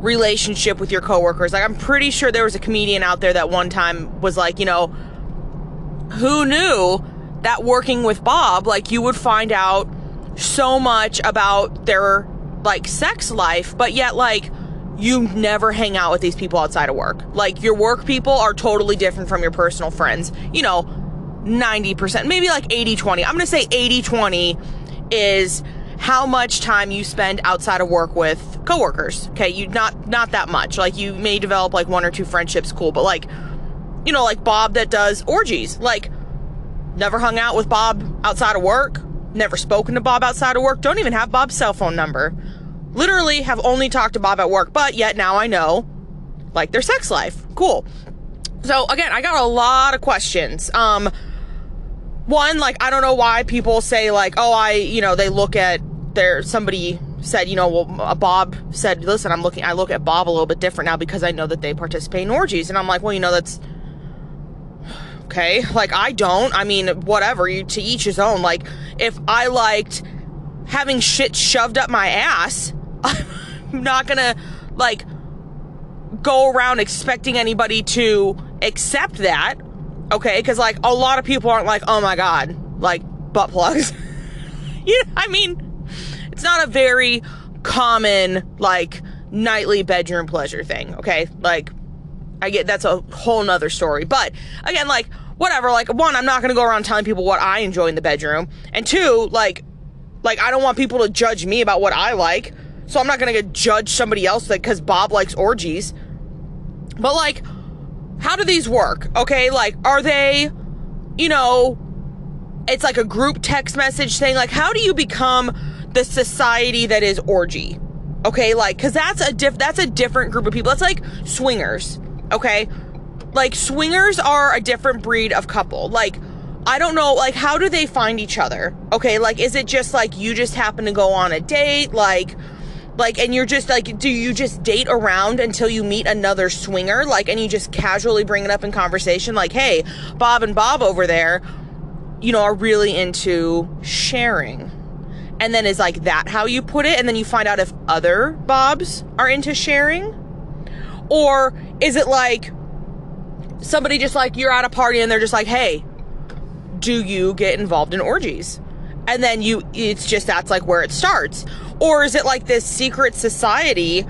relationship with your coworkers. Like I'm pretty sure there was a comedian out there that one time was like, you know, who knew that working with Bob, like you would find out so much about their like sex life, but yet like you never hang out with these people outside of work. Like your work people are totally different from your personal friends. You know, 90%, maybe like 80 20. I'm going to say 80 20 is how much time you spend outside of work with coworkers. Okay, you not not that much. Like you may develop like one or two friendships, cool, but like you know, like Bob that does orgies. Like never hung out with Bob outside of work, never spoken to Bob outside of work, don't even have Bob's cell phone number. Literally have only talked to Bob at work, but yet now I know like their sex life. Cool. So again, I got a lot of questions. Um one like i don't know why people say like oh i you know they look at their somebody said you know well uh, bob said listen i'm looking i look at bob a little bit different now because i know that they participate in orgies and i'm like well you know that's okay like i don't i mean whatever you to each his own like if i liked having shit shoved up my ass i'm not gonna like go around expecting anybody to accept that Okay, because like a lot of people aren't like, oh my god, like butt plugs. you know, I mean, it's not a very common like nightly bedroom pleasure thing. Okay, like I get that's a whole nother story. But again, like whatever. Like one, I'm not gonna go around telling people what I enjoy in the bedroom, and two, like like I don't want people to judge me about what I like. So I'm not gonna judge somebody else like because Bob likes orgies. But like how do these work? Okay, like, are they, you know, it's like a group text message thing. like, how do you become the society that is orgy? Okay, like, cause that's a diff, that's a different group of people. That's like swingers. Okay. Like, swingers are a different breed of couple. Like, I don't know, like, how do they find each other? Okay, like, is it just like you just happen to go on a date? Like, like, and you're just like, do you just date around until you meet another swinger? Like, and you just casually bring it up in conversation, like, hey, Bob and Bob over there, you know, are really into sharing. And then is like that how you put it? And then you find out if other Bobs are into sharing? Or is it like somebody just like you're at a party and they're just like, hey, do you get involved in orgies? And then you, it's just that's like where it starts or is it like this secret society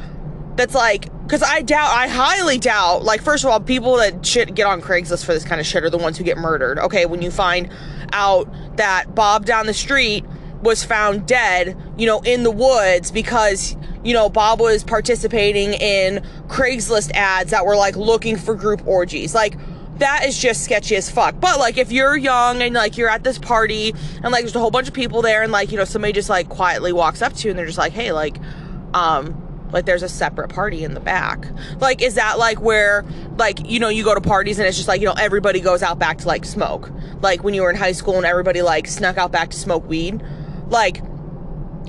that's like, because I doubt, I highly doubt, like, first of all, people that shit get on Craigslist for this kind of shit are the ones who get murdered. Okay, when you find out that Bob down the street was found dead, you know, in the woods because, you know, Bob was participating in Craigslist ads that were like looking for group orgies. Like, that is just sketchy as fuck. But like if you're young and like you're at this party and like there's a whole bunch of people there and like you know somebody just like quietly walks up to you and they're just like, "Hey, like um like there's a separate party in the back." Like is that like where like you know you go to parties and it's just like, you know, everybody goes out back to like smoke. Like when you were in high school and everybody like snuck out back to smoke weed. Like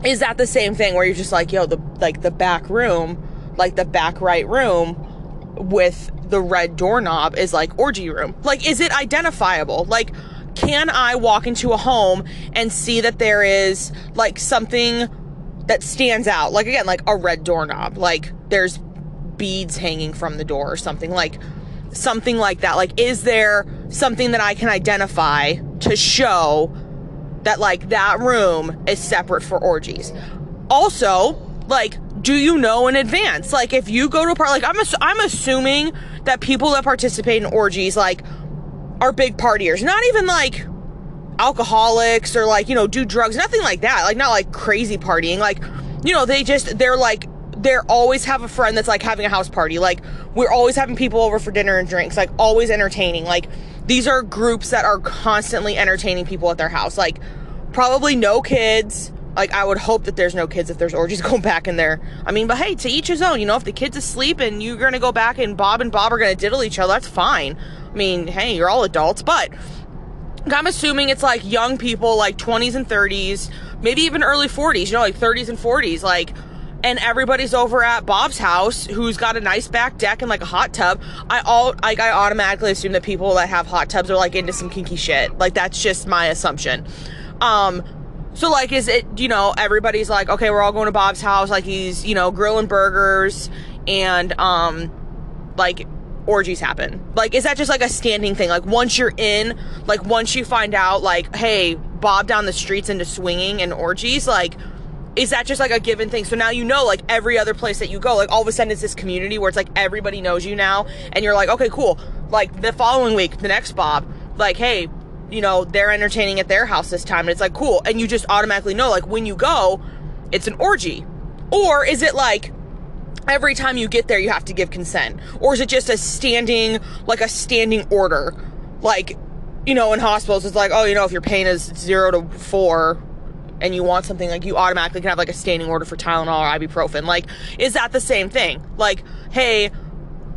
is that the same thing where you're just like, yo, the like the back room, like the back right room with the red doorknob is like orgy room? Like, is it identifiable? Like, can I walk into a home and see that there is like something that stands out? Like, again, like a red doorknob, like there's beads hanging from the door or something, like something like that. Like, is there something that I can identify to show that like that room is separate for orgies? Also, like, do you know in advance? Like, if you go to a party, like, I'm, ass- I'm assuming that people that participate in orgies, like, are big partiers. Not even like alcoholics or like, you know, do drugs, nothing like that. Like, not like crazy partying. Like, you know, they just, they're like, they're always have a friend that's like having a house party. Like, we're always having people over for dinner and drinks, like, always entertaining. Like, these are groups that are constantly entertaining people at their house. Like, probably no kids. Like, I would hope that there's no kids if there's orgies going back in there. I mean, but hey, to each his own. You know, if the kid's asleep and you're gonna go back and Bob and Bob are gonna diddle each other, that's fine. I mean, hey, you're all adults, but I'm assuming it's like young people, like 20s and 30s, maybe even early 40s, you know, like 30s and 40s, like, and everybody's over at Bob's house who's got a nice back deck and like a hot tub. I all like I automatically assume that people that have hot tubs are like into some kinky shit. Like that's just my assumption. Um so like is it, you know, everybody's like, okay, we're all going to Bob's house, like he's, you know, grilling burgers and um like orgies happen? Like, is that just like a standing thing? Like, once you're in, like, once you find out, like, hey, Bob down the streets into swinging and orgies, like, is that just like a given thing? So now you know, like, every other place that you go, like, all of a sudden it's this community where it's like everybody knows you now, and you're like, okay, cool. Like, the following week, the next Bob, like, hey, you know, they're entertaining at their house this time, and it's like, cool. And you just automatically know, like, when you go, it's an orgy. Or is it like, every time you get there you have to give consent or is it just a standing like a standing order like you know in hospitals it's like oh you know if your pain is zero to four and you want something like you automatically can have like a standing order for tylenol or ibuprofen like is that the same thing like hey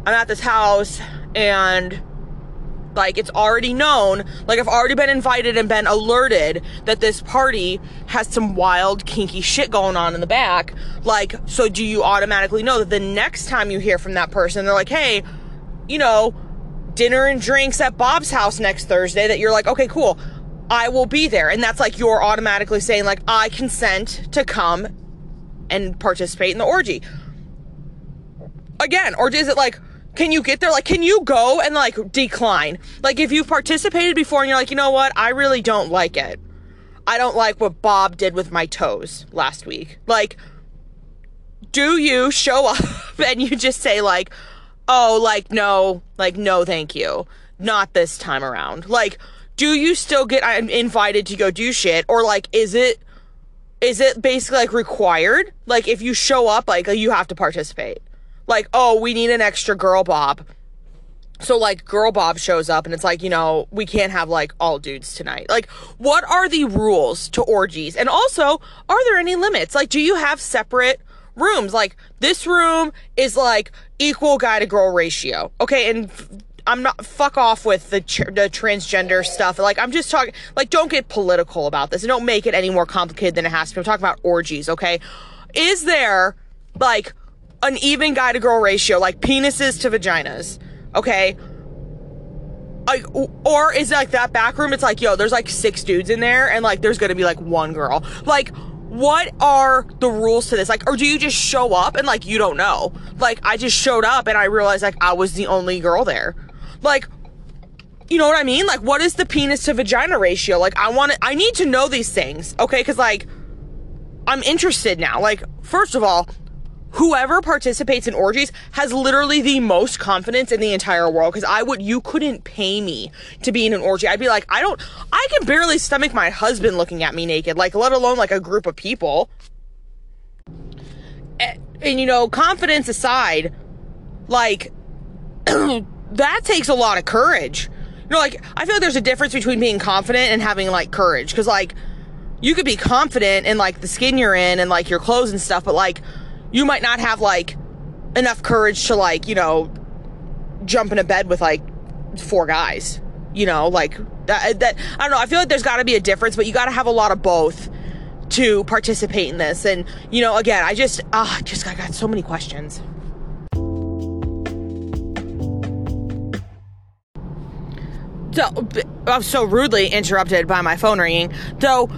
i'm at this house and like it's already known like i've already been invited and been alerted that this party has some wild kinky shit going on in the back. Like so do you automatically know that the next time you hear from that person they're like hey you know dinner and drinks at bob's house next thursday that you're like okay cool i will be there. And that's like you're automatically saying like i consent to come and participate in the orgy. Again or is it like can you get there? Like, can you go and like decline? Like, if you've participated before and you're like, you know what? I really don't like it. I don't like what Bob did with my toes last week. Like, do you show up and you just say, like, oh, like, no, like, no, thank you. Not this time around. Like, do you still get invited to go do shit? Or, like, is it, is it basically like required? Like, if you show up, like, you have to participate like, oh, we need an extra girl bob. So like girl bob shows up and it's like, you know, we can't have like all dudes tonight. Like what are the rules to orgies? And also, are there any limits? Like do you have separate rooms? Like this room is like equal guy to girl ratio. Okay, and I'm not fuck off with the, tr- the transgender stuff. Like I'm just talking like don't get political about this and don't make it any more complicated than it has to be. I'm talking about orgies, okay? Is there like an even guy to girl ratio, like penises to vaginas, okay? Like, or is it like that back room? It's like, yo, there's like six dudes in there, and like there's gonna be like one girl. Like, what are the rules to this? Like, or do you just show up and like you don't know? Like, I just showed up and I realized like I was the only girl there. Like, you know what I mean? Like, what is the penis to vagina ratio? Like, I want to, I need to know these things, okay? Because like, I'm interested now. Like, first of all, whoever participates in orgies has literally the most confidence in the entire world because I would you couldn't pay me to be in an orgy. I'd be like, I don't I can barely stomach my husband looking at me naked, like let alone like a group of people. And, and you know, confidence aside, like that takes a lot of courage. You know, like I feel like there's a difference between being confident and having like courage cuz like you could be confident in like the skin you're in and like your clothes and stuff, but like you might not have like enough courage to like, you know, jump in a bed with like four guys. You know, like that, that I don't know. I feel like there's got to be a difference, but you got to have a lot of both to participate in this. And, you know, again, I just, ah, just, I got so many questions. So, I'm so rudely interrupted by my phone ringing. So,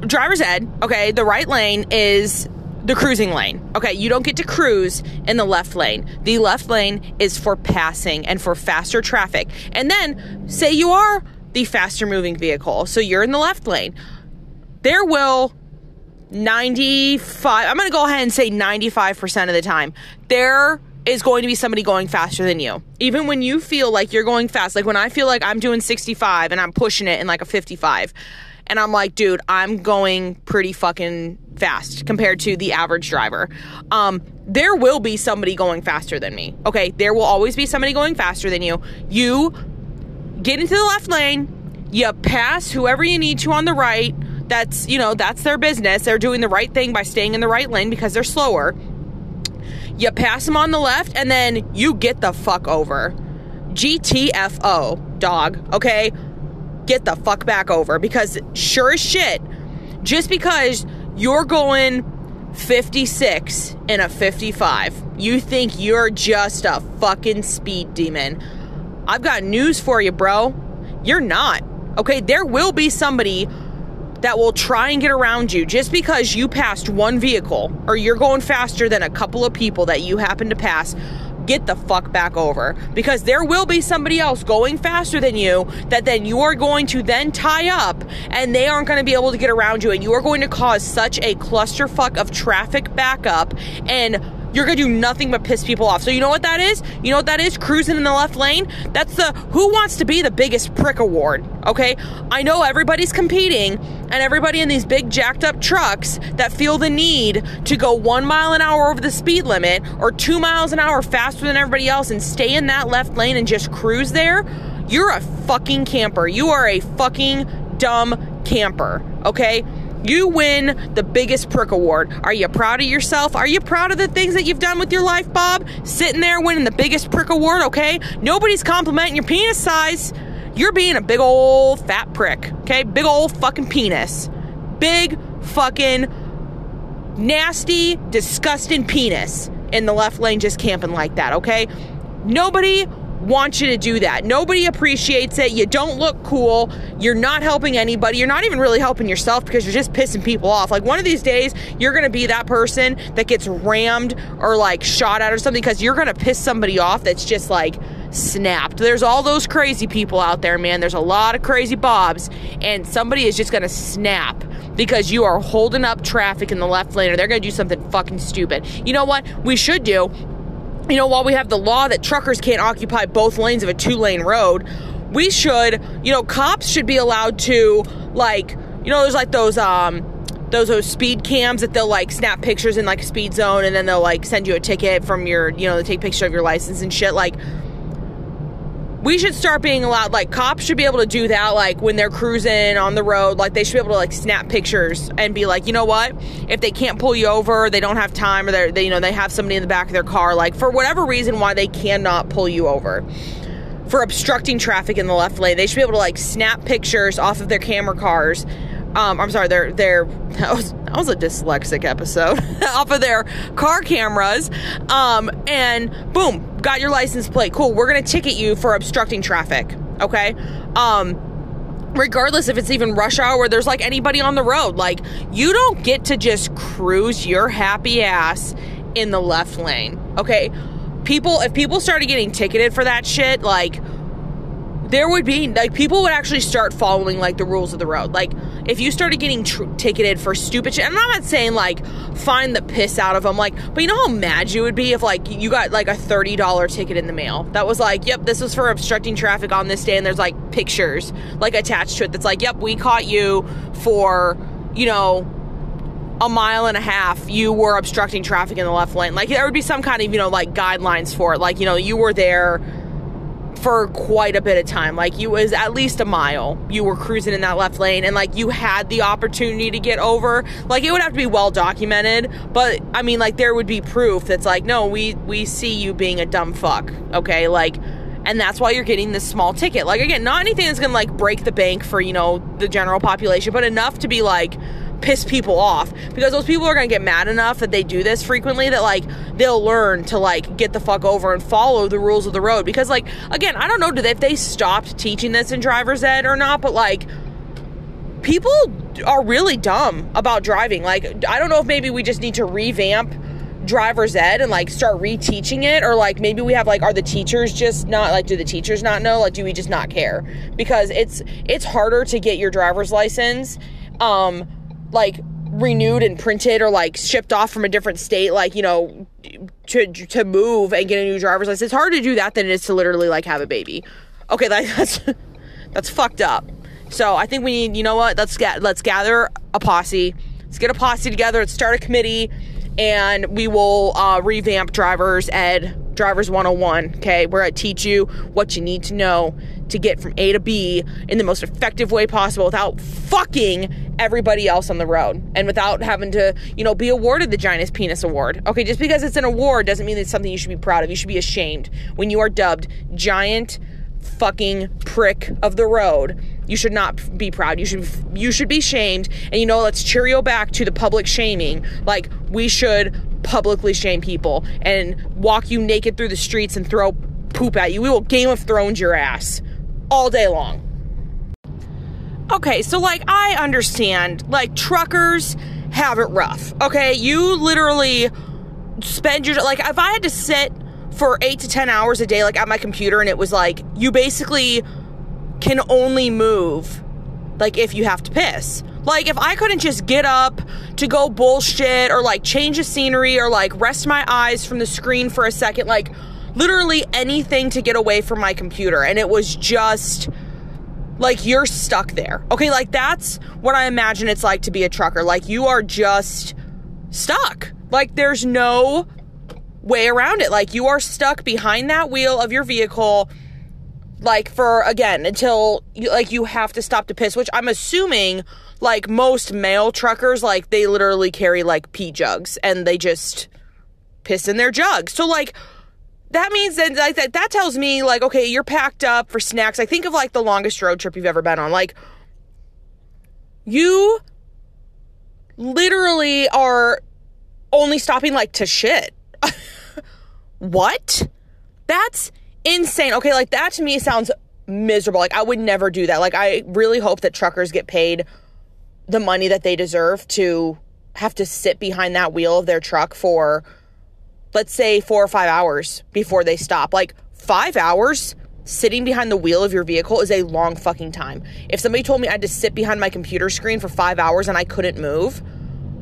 driver's ed, okay, the right lane is the cruising lane. Okay, you don't get to cruise in the left lane. The left lane is for passing and for faster traffic. And then, say you are the faster moving vehicle, so you're in the left lane. There will 95, I'm going to go ahead and say 95% of the time, there is going to be somebody going faster than you. Even when you feel like you're going fast, like when I feel like I'm doing 65 and I'm pushing it in like a 55, and I'm like, dude, I'm going pretty fucking fast compared to the average driver. Um, there will be somebody going faster than me. Okay, there will always be somebody going faster than you. You get into the left lane, you pass whoever you need to on the right. That's, you know, that's their business. They're doing the right thing by staying in the right lane because they're slower. You pass them on the left and then you get the fuck over. GTFO, dog, okay? Get the fuck back over because sure as shit, just because you're going 56 in a 55, you think you're just a fucking speed demon. I've got news for you, bro. You're not. Okay, there will be somebody that will try and get around you just because you passed one vehicle or you're going faster than a couple of people that you happen to pass get the fuck back over. Because there will be somebody else going faster than you that then you are going to then tie up and they aren't going to be able to get around you. And you are going to cause such a clusterfuck of traffic backup and you're gonna do nothing but piss people off. So you know what that is? You know what that is? Cruising in the left lane? That's the who wants to be the biggest prick award. Okay? I know everybody's competing and everybody in these big jacked up trucks that feel the need to go one mile an hour over the speed limit or two miles an hour faster than everybody else and stay in that left lane and just cruise there. You're a fucking camper. You are a fucking dumb camper. Okay? You win the biggest prick award. Are you proud of yourself? Are you proud of the things that you've done with your life, Bob? Sitting there winning the biggest prick award, okay? Nobody's complimenting your penis size. You're being a big old fat prick, okay? Big old fucking penis. Big fucking nasty, disgusting penis in the left lane just camping like that, okay? Nobody want you to do that. Nobody appreciates it. You don't look cool. You're not helping anybody. You're not even really helping yourself because you're just pissing people off. Like one of these days, you're going to be that person that gets rammed or like shot at or something because you're going to piss somebody off that's just like snapped. There's all those crazy people out there, man. There's a lot of crazy bobs, and somebody is just going to snap because you are holding up traffic in the left lane or they're going to do something fucking stupid. You know what? We should do you know, while we have the law that truckers can't occupy both lanes of a two lane road, we should, you know, cops should be allowed to, like, you know, there's like those, um, those those speed cams that they'll like snap pictures in like a speed zone and then they'll like send you a ticket from your you know they take picture of your license and shit. Like we should start being allowed like cops should be able to do that like when they're cruising on the road like they should be able to like snap pictures and be like you know what? If they can't pull you over they don't have time or they're they you know they have somebody in the back of their car like for whatever reason why they cannot pull you over. For obstructing traffic in the left lane they should be able to like snap pictures off of their camera cars um, I'm sorry, they're they're that was that was a dyslexic episode off of their car cameras, um, and boom, got your license plate. Cool, we're gonna ticket you for obstructing traffic. Okay, um, regardless if it's even rush hour, there's like anybody on the road, like you don't get to just cruise your happy ass in the left lane. Okay, people, if people started getting ticketed for that shit, like there would be like people would actually start following like the rules of the road. Like if you started getting tr- ticketed for stupid shit, and I'm not saying like find the piss out of them, like, but you know how mad you would be if like you got like a thirty dollar ticket in the mail? That was like, yep, this was for obstructing traffic on this day, and there's like pictures like attached to it that's like, yep, we caught you for you know a mile and a half. You were obstructing traffic in the left lane. Like there would be some kind of you know like guidelines for it. Like you know you were there for quite a bit of time. Like you was at least a mile. You were cruising in that left lane and like you had the opportunity to get over. Like it would have to be well documented, but I mean like there would be proof that's like no, we we see you being a dumb fuck. Okay? Like and that's why you're getting this small ticket. Like again, not anything that's going to like break the bank for, you know, the general population, but enough to be like piss people off. Because those people are going to get mad enough that they do this frequently that like they'll learn to like get the fuck over and follow the rules of the road. Because like again i don't know if they stopped teaching this in driver's ed or not but like people are really dumb about driving. Like i don't know if maybe we just need to revamp driver's ed and like start reteaching it or like maybe we have like are the teachers just not like do the teachers not know? Like do we just not care? Because it's it's harder to get your driver's license um like renewed and printed or like shipped off from a different state like you know to to move and get a new driver's license. It's harder to do that than it is to literally like have a baby. Okay like that's that's fucked up. So i think we need you know what? Let's get let's gather a posse. Let's get a posse together. Let's start a committee and we will uh, revamp drivers ed drivers 101 okay? Where i teach you what you need to know to get from a to b in the most effective way possible without fucking everybody else on the road and without having to you know be awarded the giantest penis award. Okay just because it's an award doesn't mean it's something you should be proud of. You should be ashamed. When you are dubbed giant fucking prick of the road you should not be proud. You should you should be shamed. And you know let's cheerio back to the public shaming. Like we should publicly shame people and walk you naked through the streets and throw poop at you. We will game of thrones your ass all day long okay so like i understand like truckers have it rough okay you literally spend your like if i had to sit for eight to 10 hours a day, like at my computer, and it was like, you basically can only move like if you have to piss. Like if I couldn't just get up to go bullshit or like change the scenery or like rest my eyes from the screen for a second, like literally anything to get away from my computer. And it was just like you're stuck there. Okay, like that's what I imagine it's like to be a trucker. Like you are just stuck. Like there's no way around it. Like you are stuck behind that wheel of your vehicle like for again until you like you have to stop to piss, which I'm assuming like most male truckers like they literally carry like pee jugs and they just piss in their jugs. So like that means that like that that tells me like okay, you're packed up for snacks. I think of like the longest road trip you've ever been on. Like you literally are only stopping like to shit what? That's insane. Okay, like that to me sounds miserable. Like I would never do that. Like I really hope that truckers get paid the money that they deserve to have to sit behind that wheel of their truck for let's say 4 or 5 hours before they stop. Like 5 hours sitting behind the wheel of your vehicle is a long fucking time. If somebody told me I had to sit behind my computer screen for 5 hours and I couldn't move,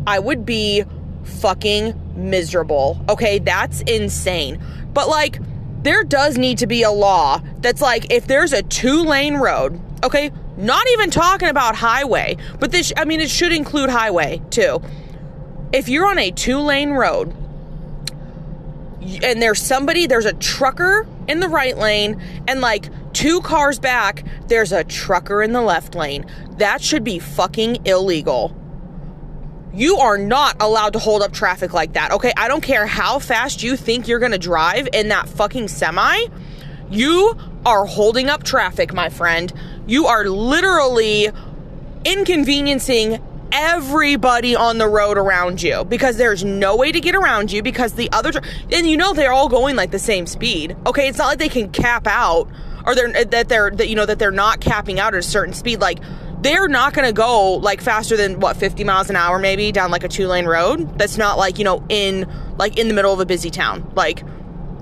I would be fucking miserable. Okay, that's insane. But like, there does need to be a law that's like, if there's a two lane road, okay, not even talking about highway, but this, I mean, it should include highway too. If you're on a two lane road and there's somebody, there's a trucker in the right lane, and like two cars back, there's a trucker in the left lane, that should be fucking illegal. You are not allowed to hold up traffic like that, okay? I don't care how fast you think you're gonna drive in that fucking semi. You are holding up traffic, my friend. You are literally inconveniencing everybody on the road around you because there's no way to get around you because the other and you know they're all going like the same speed. Okay, it's not like they can cap out or they're uh, that they're that you know that they're not capping out at a certain speed. Like they're not going to go like faster than what 50 miles an hour maybe down like a two lane road that's not like you know in like in the middle of a busy town. Like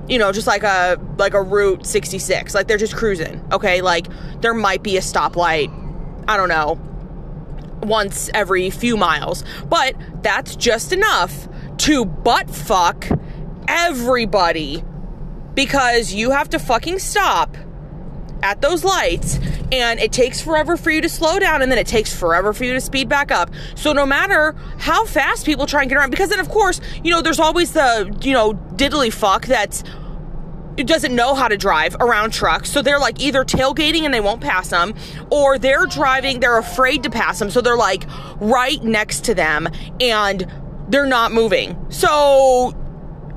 you know just like a like a route 66 like they're just cruising okay? Like there might be a stoplight. I don't know once every few miles but that's just enough to butt fuck everybody because you have to fucking stop at those lights and it takes forever for you to slow down and then it takes forever for you to speed back up. So no matter how fast people try and get around, because then of course, you know, there's always the, you know, diddly fuck that's doesn't know how to drive around trucks. So they're like either tailgating and they won't pass them, or they're driving, they're afraid to pass them. So they're like right next to them and they're not moving. So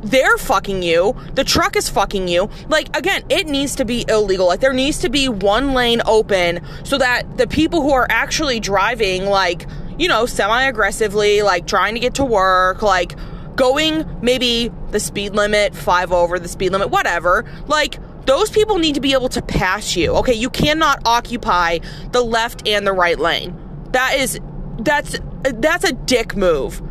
they're fucking you. The truck is fucking you. Like, again, it needs to be illegal. Like, there needs to be one lane open so that the people who are actually driving, like, you know, semi aggressively, like trying to get to work, like going maybe the speed limit, five over the speed limit, whatever. Like, those people need to be able to pass you. Okay, you cannot occupy the left and the right lane. That is that's that's a dick move.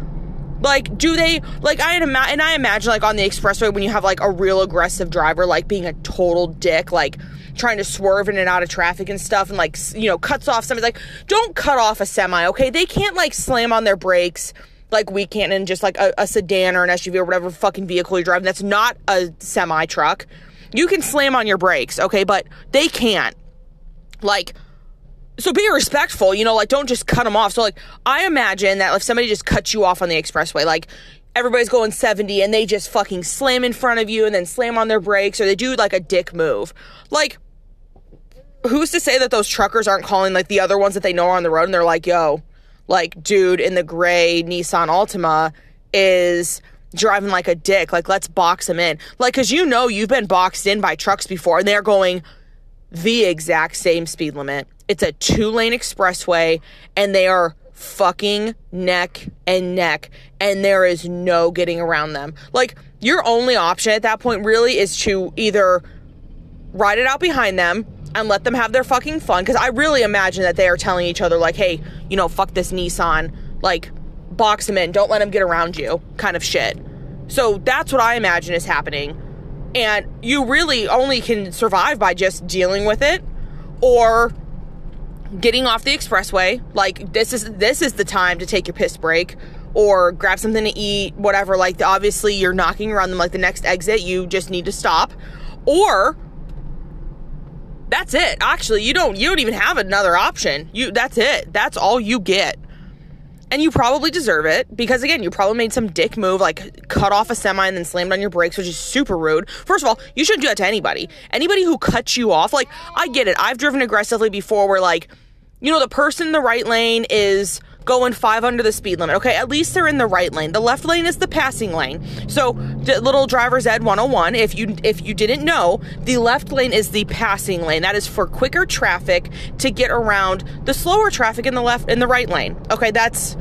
Like, do they like I ima- and I imagine like on the expressway when you have like a real aggressive driver like being a total dick, like trying to swerve in and out of traffic and stuff, and like you know cuts off somebody. Like, don't cut off a semi, okay? They can't like slam on their brakes like we can't in just like a, a sedan or an SUV or whatever fucking vehicle you're driving. That's not a semi truck. You can slam on your brakes, okay, but they can't. Like, so be respectful, you know, like don't just cut them off. So, like, I imagine that if somebody just cuts you off on the expressway, like, everybody's going 70 and they just fucking slam in front of you and then slam on their brakes or they do like a dick move. Like, who's to say that those truckers aren't calling like the other ones that they know are on the road and they're like, yo, like, dude in the gray Nissan Altima is driving like a dick. Like, let's box him in. Like, cause you know you've been boxed in by trucks before and they're going the exact same speed limit. It's a two lane expressway and they are fucking neck and neck and there is no getting around them. Like, your only option at that point really is to either ride it out behind them and let them have their fucking fun. Cause I really imagine that they are telling each other, like, hey, you know, fuck this Nissan. Like, box him in. Don't let him get around you, kind of shit. So that's what I imagine is happening. And you really only can survive by just dealing with it or getting off the expressway. Like this is this is the time to take your piss break or grab something to eat, whatever. Like obviously you're knocking around them like the next exit, you just need to stop. Or that's it. Actually, you don't you don't even have another option. You that's it. That's all you get. And you probably deserve it because again, you probably made some dick move like cut off a semi and then slammed on your brakes, which is super rude. First of all, you shouldn't do that to anybody. Anybody who cuts you off, like I get it. I've driven aggressively before where like you know the person in the right lane is going five under the speed limit. Okay, at least they're in the right lane. The left lane is the passing lane. So, little driver's ed 101, if you if you didn't know, the left lane is the passing lane. That is for quicker traffic to get around the slower traffic in the left in the right lane. Okay, that's